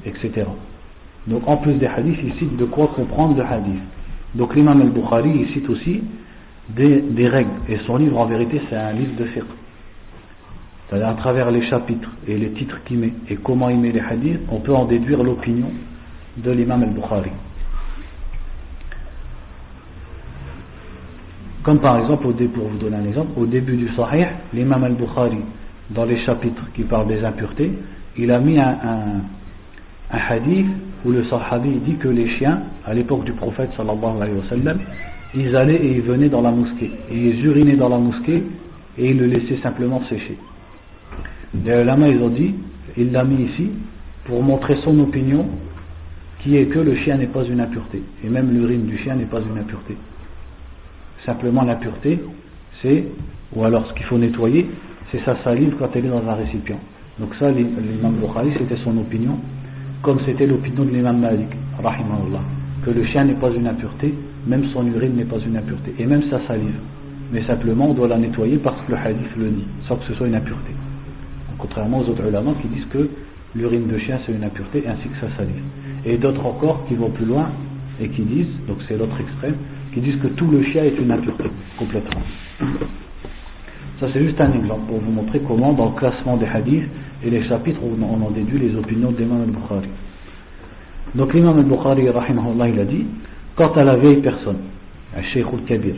etc. Donc en plus des hadiths, il cite de quoi comprendre le hadith. Donc l'imam al-Bukhari, il cite aussi des, des, règles. Et son livre, en vérité, c'est un livre de fiqh. C'est-à-dire à travers les chapitres et les titres qu'il met et comment il met les hadiths, on peut en déduire l'opinion de l'imam al-Bukhari. Comme par exemple, pour vous donner un exemple, au début du Sahih, l'imam al-Bukhari, dans les chapitres qui parlent des impuretés, il a mis un, hadith où le sahabi dit que les chiens, à l'époque du prophète sallallahu alayhi wa sallam, ils allaient et ils venaient dans la mosquée, et ils urinaient dans la mosquée, et ils le laissaient simplement sécher. Les ulama, ils ont dit, il l'a mis ici, pour montrer son opinion, qui est que le chien n'est pas une impureté, et même l'urine du chien n'est pas une impureté. Simplement l'impureté, c'est, ou alors ce qu'il faut nettoyer, c'est sa salive quand elle est dans un récipient. Donc ça, l'imam Bukhari, c'était son opinion, comme c'était l'opinion de l'imam Malik, rahimahullah, que le chien n'est pas une impureté, même son urine n'est pas une impureté, et même sa salive. Mais simplement, on doit la nettoyer parce que le hadith le dit, sans que ce soit une impureté. Contrairement aux autres ulama qui disent que l'urine de chien c'est une impureté, ainsi que sa salive. Et d'autres encore qui vont plus loin et qui disent, donc c'est l'autre extrême, qui disent que tout le chien est une impureté, complètement. Ça c'est juste un exemple pour vous montrer comment dans le classement des hadiths et les chapitres on en déduit les opinions d'Imam al-Bukhari. Donc l'imam al-Bukhari il a dit quant à la vieille personne, un sheikh al-kabir,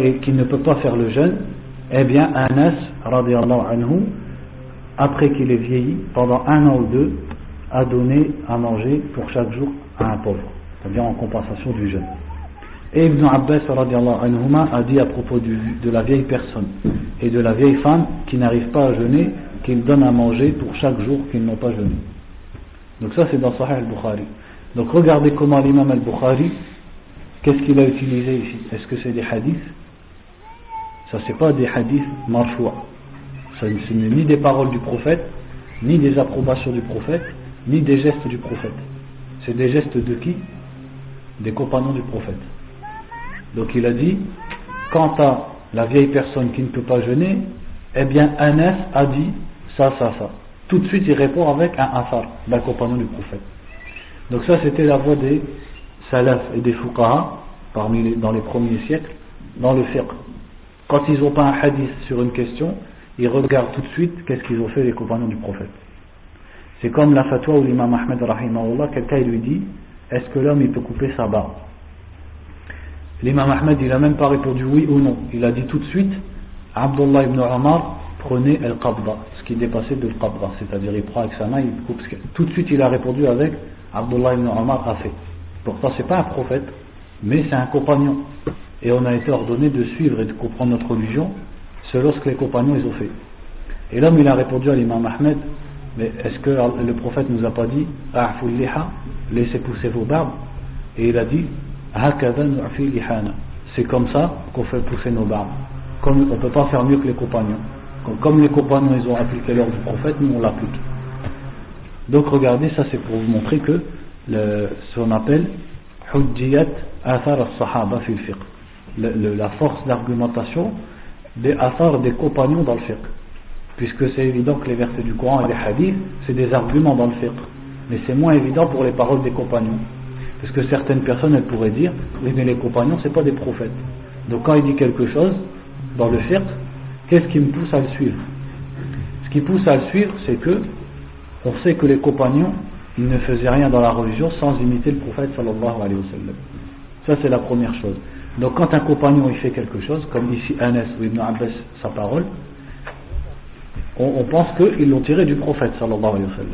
et qui ne peut pas faire le jeûne, eh bien Anas radiallahu anhu, après qu'il ait vieilli, pendant un an ou deux, a donné à manger pour chaque jour à un pauvre, c'est-à-dire en compensation du jeûne. Et Ibn Abbas a dit à propos de la vieille personne et de la vieille femme qui n'arrive pas à jeûner, qu'il donne à manger pour chaque jour qu'ils n'ont pas jeûné. Donc ça c'est dans Sahih al-Bukhari. Donc regardez comment l'imam al-Bukhari, qu'est-ce qu'il a utilisé ici? Est-ce que c'est des hadiths? Ça c'est pas des hadiths marfoua. Ce n'est ni des paroles du prophète, ni des approbations du prophète, ni des gestes du prophète. C'est des gestes de qui? Des compagnons du prophète. Donc il a dit, quant à la vieille personne qui ne peut pas jeûner, eh bien Anas a dit ça, ça, ça. Tout de suite il répond avec un afar d'un compagnon du prophète. Donc ça c'était la voix des salaf et des fuqaha dans les premiers siècles dans le fiqh. Quand ils n'ont pas un hadith sur une question, ils regardent tout de suite qu'est-ce qu'ils ont fait les compagnons du prophète. C'est comme la fatwa où l'imam Ahmed rahimahullah, quelqu'un lui dit est-ce que l'homme il peut couper sa barbe L'imam Ahmed, il a même pas répondu oui ou non. Il a dit tout de suite, Abdullah ibn Omar prenait el-qabda, ce qui dépassait de qabda, c'est-à-dire il prend avec sa main, il coupe. Tout de suite, il a répondu avec Abdullah ibn Omar a fait. Pourtant, c'est pas un prophète, mais c'est un compagnon. Et on a été ordonné de suivre et de comprendre notre religion selon ce que les compagnons ils ont fait. Et l'homme, il a répondu à l'imam Ahmed, mais est-ce que le prophète nous a pas dit, laissez pousser vos barbes Et il a dit, c'est comme ça qu'on fait pousser nos barbes. Comme, on ne peut pas faire mieux que les compagnons. Comme, les compagnons ils ont appliqué l'ordre du prophèt, nous on l'applique. Donc regardez, ça c'est pour vous montrer que le, ce qu'on appelle Hujjiyat Athar al-Sahaba fil fiqh. La force d'argumentation des affaires des compagnons dans le fiqh. Puisque c'est évident que les versets du Coran et des hadiths, c'est des arguments dans le fiqh. Mais c'est moins évident pour les paroles des compagnons. Parce que certaines personnes, elles pourraient dire, oui, mais les compagnons, c'est pas des prophètes. Donc quand il dit quelque chose, dans le fiqh, qu'est-ce qui me pousse à le suivre? Ce qui pousse à le suivre, c'est que, on sait que les compagnons, ils ne faisaient rien dans la religion sans imiter le prophète sallallahu alayhi wa sallam. Ça, c'est la première chose. Donc quand un compagnon il fait quelque chose, comme ici Anas ou Ibn Abbas sa parole, on, pense qu'ils l'ont tiré du prophète sallallahu alayhi wa.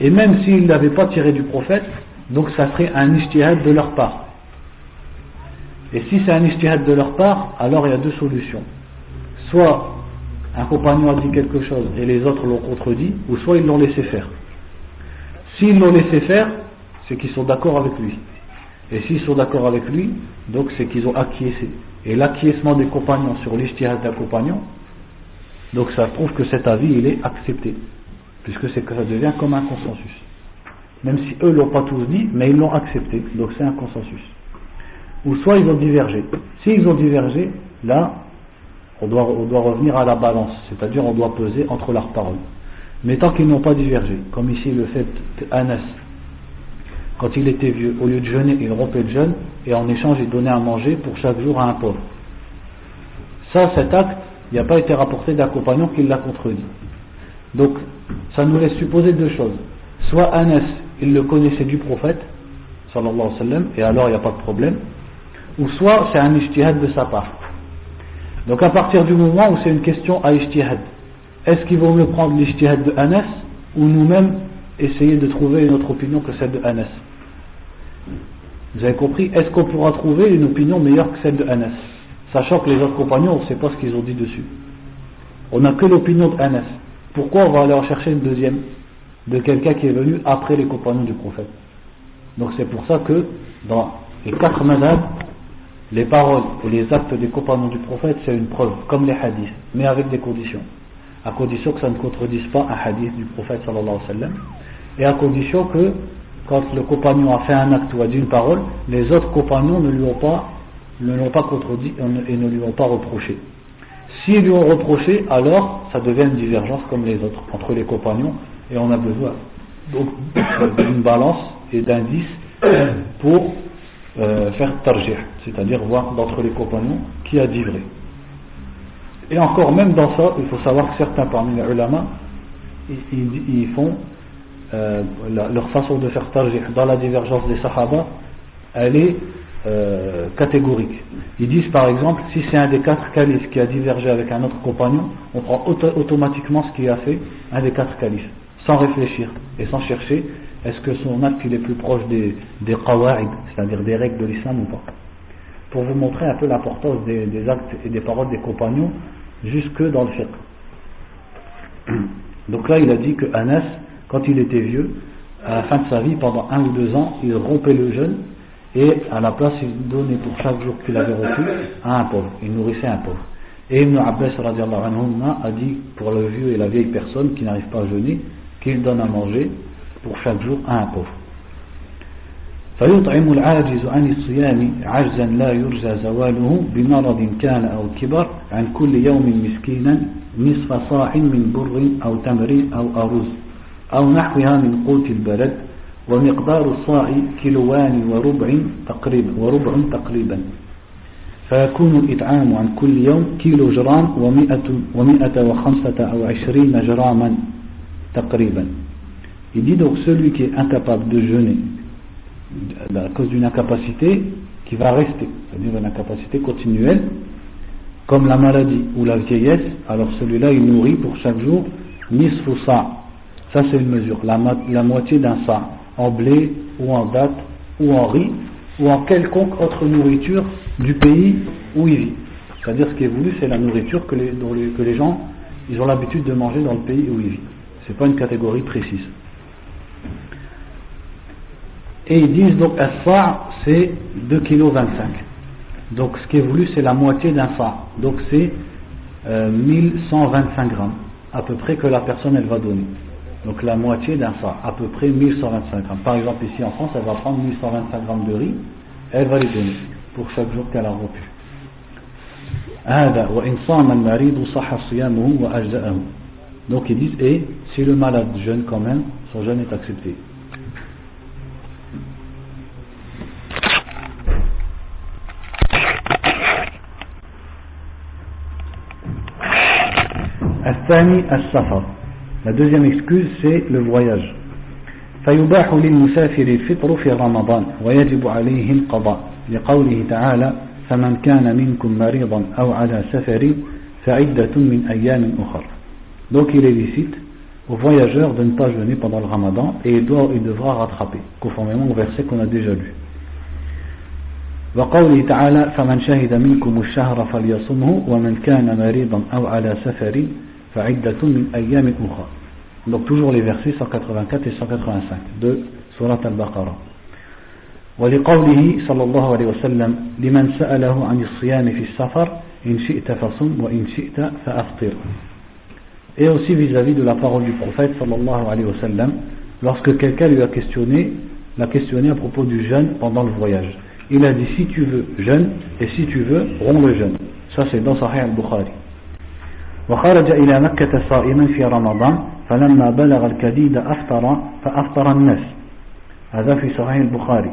Et même s'ils ne pas tiré du prophète, donc ça serait un ijtihad de leur part. Et si c'est un ijtihad de leur part, alors il y a deux solutions. Soit un compagnon a dit quelque chose et les autres l'ont contredit, ou soit ils l'ont laissé faire. S'ils l'ont laissé faire, c'est qu'ils sont d'accord avec lui. Et s'ils sont d'accord avec lui, donc c'est qu'ils ont acquiescé. Et l'acquiescement des compagnons sur l'ijtihad d'un compagnon, donc ça prouve que cet avis il est accepté, puisque c'est que ça devient comme un consensus. Même si eux l'ont pas tous dit, mais ils l'ont accepté, donc c'est un consensus. Ou soit ils ont divergé. S'ils ont divergé, là, on doit, revenir à la balance, c'est-à-dire on doit peser entre leurs paroles. Mais tant qu'ils n'ont pas divergé, comme ici le fait d'Anas, quand il était vieux, au lieu de jeûner, il rompait le jeûne, et en échange, il donnait à manger pour chaque jour à un pauvre. Ça, cet acte, il n'a pas été rapporté d'un compagnon qui l'a contredit. Donc, ça nous laisse supposer deux choses. Soit Anas, il le connaissait du prophète, sallallahu alayhi wa sallam, et alors il n'y a pas de problème, ou soit c'est un ijtihad de sa part. Donc à partir du moment où c'est une question à ijtihad, est-ce qu'il vaut mieux prendre l'ijtihad de Anas ou nous-mêmes essayer de trouver une autre opinion que celle de Anas? Vous avez compris Est-ce qu'on pourra trouver une opinion meilleure que celle de Anas Sachant que les autres compagnons, on ne sait pas ce qu'ils ont dit dessus. On n'a que l'opinion de Anas. Pourquoi on va aller en chercher une deuxième de quelqu'un qui est venu après les compagnons du prophète? Donc c'est pour ça que dans les quatre madhab, les paroles et les actes des compagnons du prophète, c'est une preuve, comme les hadiths, mais avec des conditions. À condition que ça ne contredise pas un hadith du prophète sallallahu alayhi wa sallam, et à condition que, quand le compagnon a fait un acte ou a dit une parole, les autres compagnons ne lui ont pas, ne l'ont pas contredit et ne lui ont pas reproché. S'ils lui ont reproché, alors ça devient une divergence comme les autres entre les compagnons, et on a besoin d'une balance et d'indices pour euh, faire tarjih, c'est-à-dire voir d'entre les compagnons qui a dit vrai. Et encore même dans ça, il faut savoir que certains parmi les ulama, ils, font euh, leur façon de faire tarjih dans la divergence des sahaba, elle est euh, catégorique. Ils disent par exemple, si c'est un des quatre califes qui a divergé avec un autre compagnon, on prend automatiquement ce qu'il a fait un des quatre califes, sans réfléchir et sans chercher est-ce que son acte il est plus proche des, des c'est-à-dire des règles de l'islam ou pas? Pour vous montrer un peu l'importance des, actes et des paroles des compagnons jusque dans le fiqh. Donc là, il a dit que Anas, quand il était vieux, à la fin de sa vie, pendant un ou deux ans, il rompait le jeûne et à la place, il donnait pour chaque jour qu'il avait reçu à un pauvre. Il nourrissait un pauvre. Et Ibn Abbas a dit pour le vieux et la vieille personne qui n'arrive pas à jeûner, qu'il donne à manger pour chaque jour à un pauvre. فيطعم العاجز عن الصيام عجزا لا يرجى زواله بمرض كان أو كبر عن كل يوم مسكينا نصف صاع من بر أو تمر أو أرز أو نحوها من قوت البلد ومقدار الصاع كيلوان وربع تقريبا وربع تقريبا فيكون الإطعام عن كل يوم كيلو جرام ومئة, ومئة وخمسة أو عشرين جراما تقريبا Il dit donc celui qui est incapable de jeûner à cause d'une incapacité qui va rester, c'est-à-dire une incapacité continuelle, comme la maladie ou la vieillesse, alors celui-là il nourrit pour chaque jour nisfu sa. Ça c'est une mesure, la, moitié d'un sa, en blé ou en date ou en riz ou en quelconque autre nourriture du pays où il vit. C'est-à-dire ce qui est voulu, c'est la nourriture que les, gens ils ont l'habitude de manger dans le pays où ils vivent. Ce n'est pas une catégorie précise. Et ils disent donc un sa c'est 2,25 kg. Donc ce qui est voulu c'est la moitié d'un sa. Donc c'est 1125 euh, grammes à peu près que la personne elle va donner. Donc la moitié d'un sa, à peu près 1125 grammes. Par exemple ici en France elle va prendre 1125 grammes de riz, elle va les donner pour chaque jour qu'elle a rompu. Donc ils disent, et si le malade jeûne quand même, son jeûne est accepté. La deuxième excuse, c'est le voyage. فيباح للمسافر الفطر في رمضان ويجب عليه القضاء لقوله تعالى فمن كان منكم مريضا أو على سفر فعدة من أيام أخر donc il est licite au voyageur de ne pas jeûner pendant le ramadan et il, doit, il devra rattraper conformément au verset qu'on a déjà lu وقوله تعالى فمن شهد منكم الشهر فليصمه ومن كان مريضا أو على سفر فعدة من أيام أخر Donc toujours les versets 184 et 185 de Surat al-Baqarah. ولقوله صلى الله عليه وسلم لمن سأله عن الصيام في السفر إن شئت فصم وإن شئت فأفطر Et aussi vis-à-vis de la parole du prophète sallallahu alayhi wa sallam, lorsque quelqu'un lui a questionné, l'a questionné à propos du jeûne pendant le voyage. Il a dit si tu veux jeûne et si tu veux romps le jeûne. Ça c'est dans Sahih al-Bukhari. وخرج إلى مكة صائما في رمضان فلما بلغ الكديد أفطر فأفطر الناس هذا في صحيح البخاري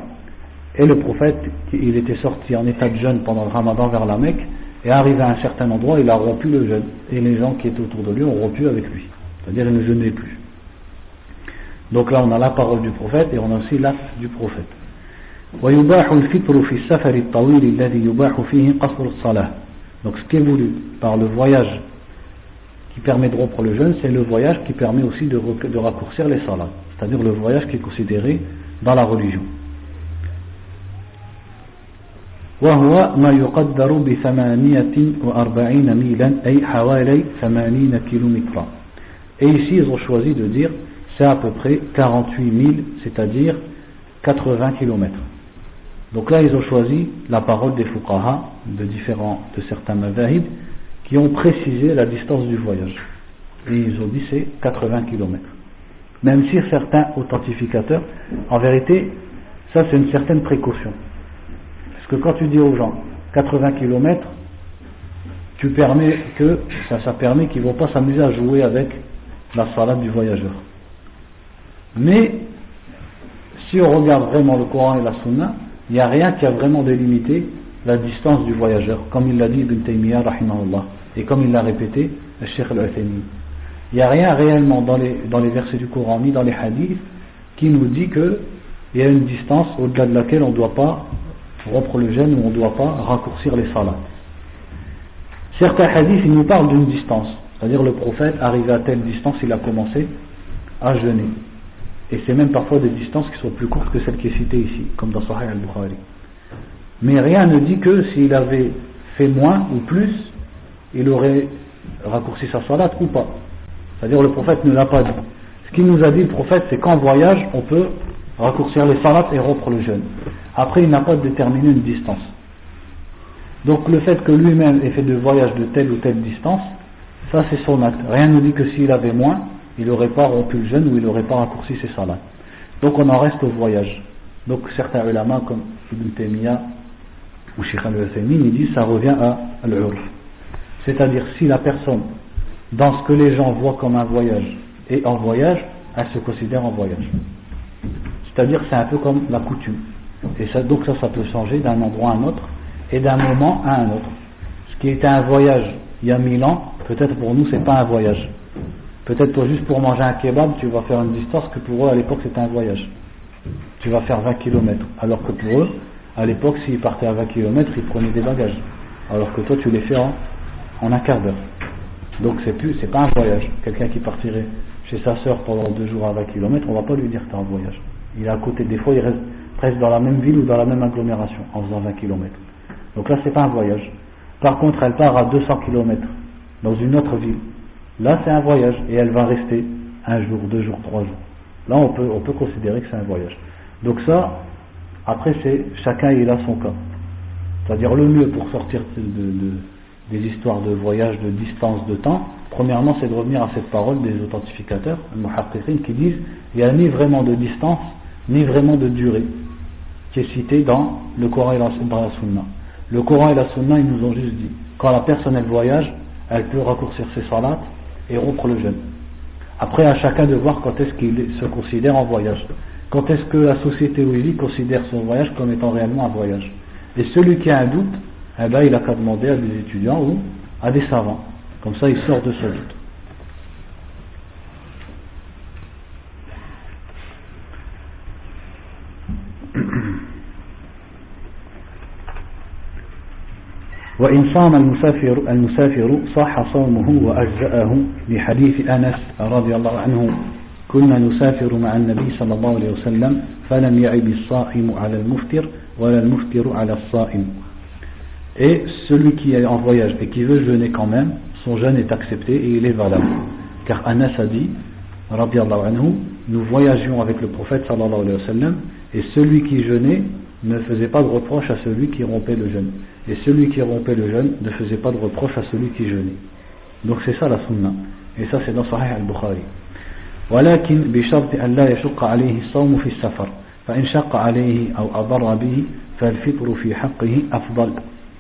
Et le prophète, il était sorti en état de jeûne pendant le ramadan vers la Mecque, et arrivé à un certain endroit, il a rompu le jeûne. Et les gens qui étaient autour de lui ont rompu avec lui. C'est-à-dire, ils ne jeûnaient plus. Donc là, on a la parole du prophète et on a aussi l'acte du prophète. Donc ce qui est voulu par le voyage qui permet de rompre le jeûne, c'est le voyage qui permet aussi de, de raccourcir les salats, c'est-à-dire le voyage qui est considéré dans la religion. وهو ما يقدر بثمانية وأربعين ميلا أي حوالي ثمانين كيلومترا Et ici, ils ont choisi de dire c'est à peu près 48 000, c'est-à-dire 80 km. Donc là, ils ont choisi la parole des fuqaha de différents, de certains madhahib, qui ont précisé la distance du voyage. Et ils ont dit c'est 80 km. Même si certains authentificateurs, en vérité, ça c'est une certaine précaution. Parce que quand tu dis aux gens 80 km, tu permets que, ça, ça permet qu'ils ne vont pas s'amuser à jouer avec la salade du voyageur. Mais, si on regarde vraiment le Coran et la Sunna, il n'y a rien qui a vraiment délimité la distance du voyageur, comme il l'a dit Ibn Taymiyyah, rahimahullah et comme il l'a répété, le Cheikh al Il n'y a rien réellement dans les, dans les versets du Coran ni dans les hadiths qui nous dit qu'il y a une distance au-delà de laquelle on ne doit pas rompre le jeûne ou on ne doit pas raccourcir les salats. Certains hadiths ils nous parlent d'une distance, c'est-à-dire le prophète arrivé à telle distance, il a commencé à jeûner. Et c'est même parfois des distances qui sont plus courtes que celles qui est citées ici, comme dans Sahih al-Bukhari. Mais rien ne dit que s'il avait fait moins ou plus, il aurait raccourci sa salat ou pas. C'est-à-dire le prophète ne l'a pas dit. Ce qu'il nous a dit le prophète, c'est qu'en voyage, on peut raccourcir les salats et rompre le jeûne. Après, il n'a pas déterminé une distance. Donc le fait que lui-même ait fait de voyage de telle ou telle distance, ça c'est son acte. Rien ne dit que s'il avait moins, il n'aurait pas rompu le jeûne ou il n'aurait pas raccourci ses salats. Donc on en reste au voyage. Donc certains ulama comme Ibn Taymiyyah ou Sheikh al-Husaymin, ils disent ça revient à l'urf. C'est-à-dire si la personne, dans ce que les gens voient comme un voyage, est en voyage, elle se considère en voyage. C'est-à-dire c'est un peu comme la coutume. Et ça, donc ça, ça peut changer d'un endroit à un autre et d'un moment à un autre. Ce qui était un voyage il y a mille ans, peut-être pour nous c'est pas un voyage. Peut-être toi juste pour manger un kebab, tu vas faire une distance que pour eux à l'époque c'était un voyage. Tu vas faire 20 km. Alors que pour eux, à l'époque, s'ils partaient à 20 km, ils prenaient des bagages. Alors que toi tu les fais en en un quart d'heure. Donc c'est plus, c'est pas un voyage. Quelqu'un qui partirait chez sa sœur pendant deux jours à 20 km, on va pas lui dire que es en voyage. Il est à côté, des fois il reste presque dans la même ville ou dans la même agglomération en faisant 20 km. Donc là c'est pas un voyage. Par contre elle part à 200 km dans une autre ville. Là c'est un voyage et elle va rester un jour, deux jours, trois jours. Là on peut, on peut considérer que c'est un voyage. Donc ça, après c'est chacun il a son cas. C'est-à-dire le mieux pour sortir de des histoires de voyage, de distance, de temps, premièrement c'est de revenir à cette parole des authentificateurs, qui disent il n'y a ni vraiment de distance, ni vraiment de durée, qui est citée dans le Coran et la, Sunna. Le Coran et la Sunna, ils nous ont juste dit quand la personne elle voyage, elle peut raccourcir ses salats et rompre le jeûne. Après, à chacun de voir quand est-ce qu'il se considère en voyage. Quand est-ce que la société où il vit considère son voyage comme étant réellement un voyage. Et celui qui a un doute, eh ben, il a qu'à demander à des étudiants ou à des savants. Comme ça, il sort de ce doute. وإن صام المسافر المسافر صح صومه وأجزأه لحديث أنس رضي الله عنه كنا نسافر مع النبي صلى الله عليه وسلم فلم يعب الصائم على المفطر ولا المفطر على الصائم Et celui qui est en voyage et qui veut jeûner quand même, son jeûne est accepté et il est valable. Car Anas a dit, anhu, nous voyagions avec le prophète sallallahu alayhi wa sallam, et celui qui jeûnait ne faisait pas de reproche à celui qui rompait le jeûne. Et celui qui rompait le jeûne ne faisait pas de reproche à celui qui jeûnait. Donc c'est ça la sunna. Et ça c'est dans Sahih al-Bukhari. ولكن بشرط أن لا يشق عليه الصوم في السفر فإن شق عليه أو أضر به فالفطر في حقه أفضل أخذا بالرخصة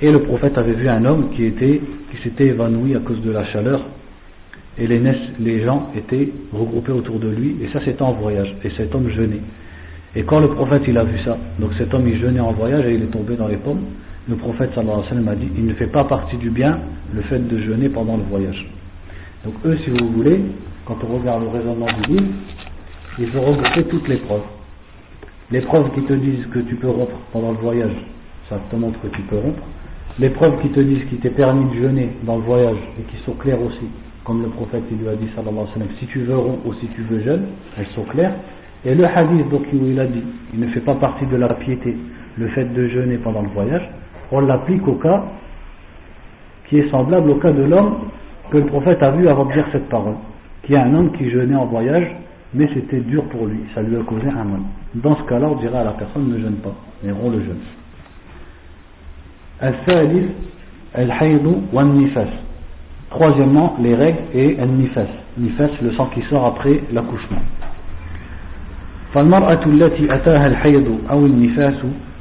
Et le prophète avait vu un homme qui était qui s'était évanoui à cause de la chaleur et les, les gens étaient regroupés autour de lui et ça c'était en voyage et cet homme jeûnait. Et quand le prophète il a vu ça, donc cet homme il jeûnait en voyage et il est tombé dans les pommes, le prophète sallallahu alayhi wa sallam a dit il ne fait pas partie du bien le fait de jeûner pendant le voyage. Donc eux si vous voulez, quand on regarde le raisonnement du livre, ils ont regroupé toutes les preuves. Les preuves qui te disent que tu peux rompre pendant le voyage, ça te montre que tu peux rompre. Les preuves qui te disent qu'il t'est permis de jeûner dans le voyage et qui sont claires aussi, comme le prophète il lui a dit sallallahu alayhi wa sallam, si tu veux rompre ou si tu veux jeûner, elles sont claires. Et le hadith donc, où il a dit, il ne fait pas partie de la piété, le fait de jeûner pendant le voyage, on l'applique au cas qui est semblable au cas de l'homme que le prophète a vu avant de dire cette parole, qui est un homme qui jeûnait en voyage, mais c'était dur pour lui, ça lui a causé un mal. Dans ce cas-là, on dirait à la personne ne jeûne pas, mais rend le jeûne. Troisièmement, les règles et al-nifas. Nifas, le sang qui sort après l'accouchement. فالمرأة التي أتاها الحيض أو النفاس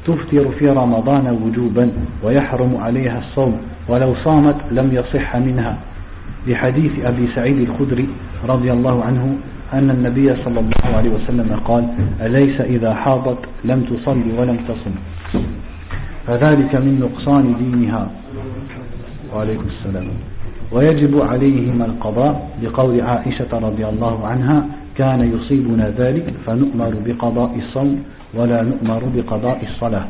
تفطر في رمضان وجوبا ويحرم عليها الصوم ولو صامت لم يصح منها لحديث أبي سعيد الخدري رضي الله عنه أن النبي صلى الله عليه وسلم قال أليس إذا حاضت لم تصلي ولم تصم فذلك من نقصان دينها وعليكم السلام ويجب عليهما القضاء بقول عائشة رضي الله عنها كان يصيبنا ذلك فنؤمر بقضاء الصوم ولا نؤمر بقضاء الصلاة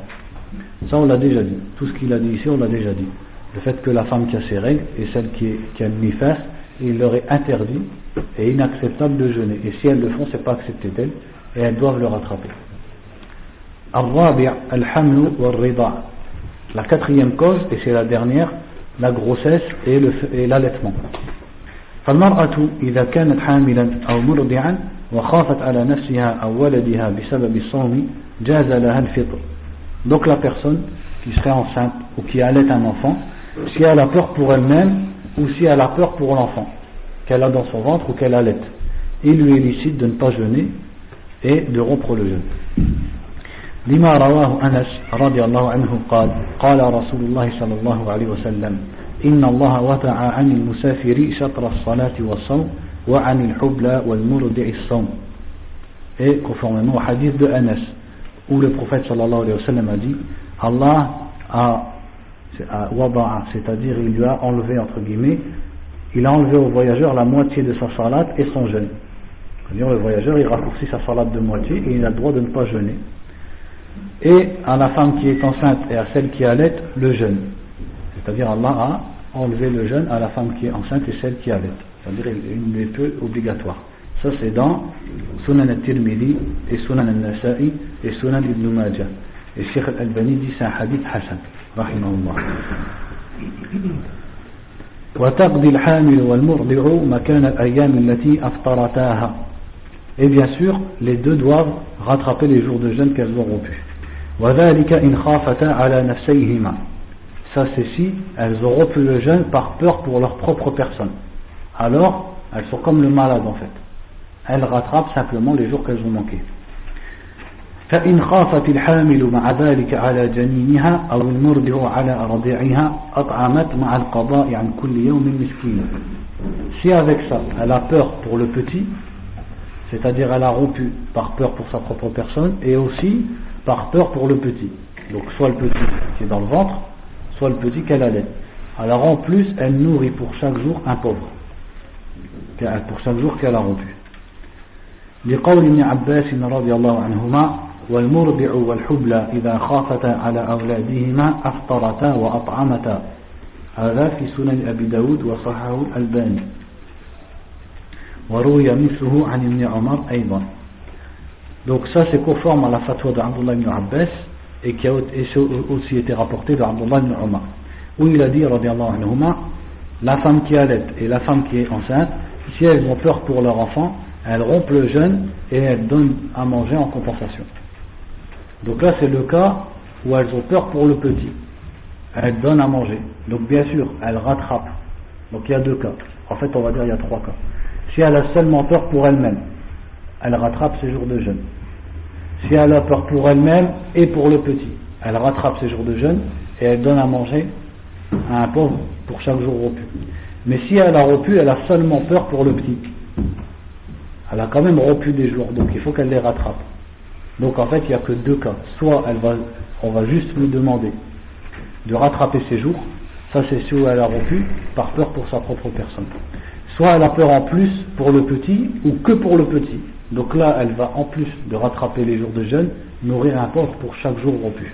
Ça on l'a déjà dit. Tout ce qu'il a dit ici on l'a déjà dit. Le fait que la femme qui a ses règles et celle qui, est, qui il leur est interdit et inacceptable de jeûner. Et si elles le font, c'est pas accepté d'elles et elles doivent le rattraper. الرابع الحمل والرضاع. La quatrième cause, et c'est la dernière, la grossesse et l'allaitement. فالمرأة إذا كانت حاملا أو مرضعا وخافت على نفسها أو ولدها بسبب الصوم جاز لها الفطر donc la personne qui serait enceinte ou qui allait un enfant si elle a peur pour elle-même ou si elle a peur pour l'enfant qu'elle a dans son ventre ou qu'elle allait il lui est licite de ne pas jeûner et de rompre le jeûne لما رواه أنس رضي الله عنه قال قال رسول الله صلى الله عليه وسلم إن الله وضع عن المسافر شطر الصلاة والصوم وعن الحبلى والمرضع الصوم et conformément au hadith de Anas où le prophète sallallahu alayhi wa sallam a dit Allah a, a c'est-à-dire il lui a enlevé entre guillemets il a enlevé au voyageur la moitié de sa salat et son jeûne c'est-à-dire le voyageur il raccourcit sa salat de moitié et il a le droit de ne pas jeûner et à la femme qui est enceinte et à celle qui allait le jeûne c'est-à-dire Allah a enlever le jeûne à la femme qui est enceinte et celle qui allait. C'est-à-dire il n'est peu obligatoire. Ça c'est dans Sunan al-Tirmidhi et Sunan al-Nasa'i et Sunan ibn Majah. Et Sheikh al-Albani dit c'est un hadith Hassan. Et bien sûr, les deux doivent rattraper les jours de jeûne qu'elles auront pu. Ça c'est si elles auront pu le jeûne par peur pour leur propre personne. Alors, elles sont comme le malade en fait. Elles rattrapent simplement les jours qu'elles ont manqué. فإن خافت الحامل مع ذلك على جنينها أو المرضع على رضيعها أطعمت مع القضاء عن كل يوم مسكينا Si avec ça, elle a peur pour le petit, c'est-à-dire elle a rompu par peur pour sa propre personne et aussi par peur pour le petit. Donc soit le petit qui est dans le ventre, soit le petit qu'elle allait. Alors en plus, elle nourrit pour chaque jour un pauvre. Pour chaque jour qu'elle a rompu. لقول ابن عباس رضي الله عنهما والمرضع والحبلى إذا خافتا على أولادهما أفطرتا وأطعمتا هذا في سنن أبي داود وصححه الألباني وروي مثله عن ابن عمر أيضا Donc ça c'est conforme à la fatwa d'Abdullah ibn Abbas et qui a aussi été rapporté de Abdullah ibn Umar où il a dit anhuma, la femme qui allait et la femme qui est enceinte si elles ont peur pour leur enfant elles rompent le jeûne et elles donnent à manger en compensation donc là c'est le cas où elles ont peur pour le petit. Elles donnent à manger. Donc bien sûr elles rattrapent. Donc il y a deux cas. En fait on va dire il y a trois cas. Si elle a seulement peur pour elle-même elle rattrape ses jours de jeûne. Si elle a peur pour elle-même et pour le petit elle rattrape ses jours de jeûne et elle donne à manger à un pauvre pour chaque jour rompu. Mais si elle a rompu, elle a seulement peur pour le petit. Elle a quand même rompu des jours, donc il faut qu'elle les rattrape. Donc en fait, il n'y a que deux cas. Soit elle va, on va juste lui demander de rattraper ses jours, ça c'est si elle a rompu, par peur pour sa propre personne. Soit elle a peur en plus pour le petit, ou que pour le petit. Donc là, elle va en plus de rattraper les jours de jeûne, nourrir un pauvre pour chaque jour rompu.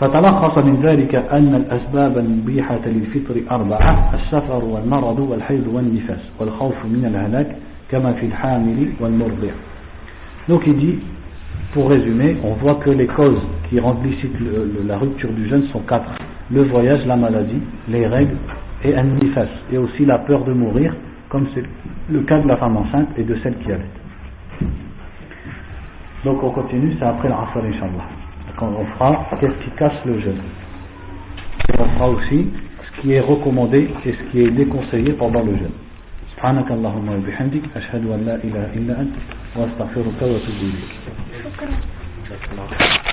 فتلخص من ذلك أن الأسباب المبيحة للفطر أربعة السفر والمرض والحيض والنفاس والخوف من الهلاك كما في الحامل والمرضع Donc il dit, pour résumer, on voit que les causes qui rendent licite la rupture du jeûne sont quatre. Le voyage, la maladie, les règles et un nifas. Et aussi la peur de mourir, comme c'est le cas de la femme enceinte et de celle qui allait. Donc on continue, c'est après l'Asr, Inch'Allah quand on fera qu'est-ce qui casse le jeûne. On fera aussi ce qui est recommandé et ce qui est déconseillé pendant le jeûne. سبحانك اللهم وبحمدك أشهد أن لا إله إلا أنت وأستغفرك وأتوب إليك. شكرا.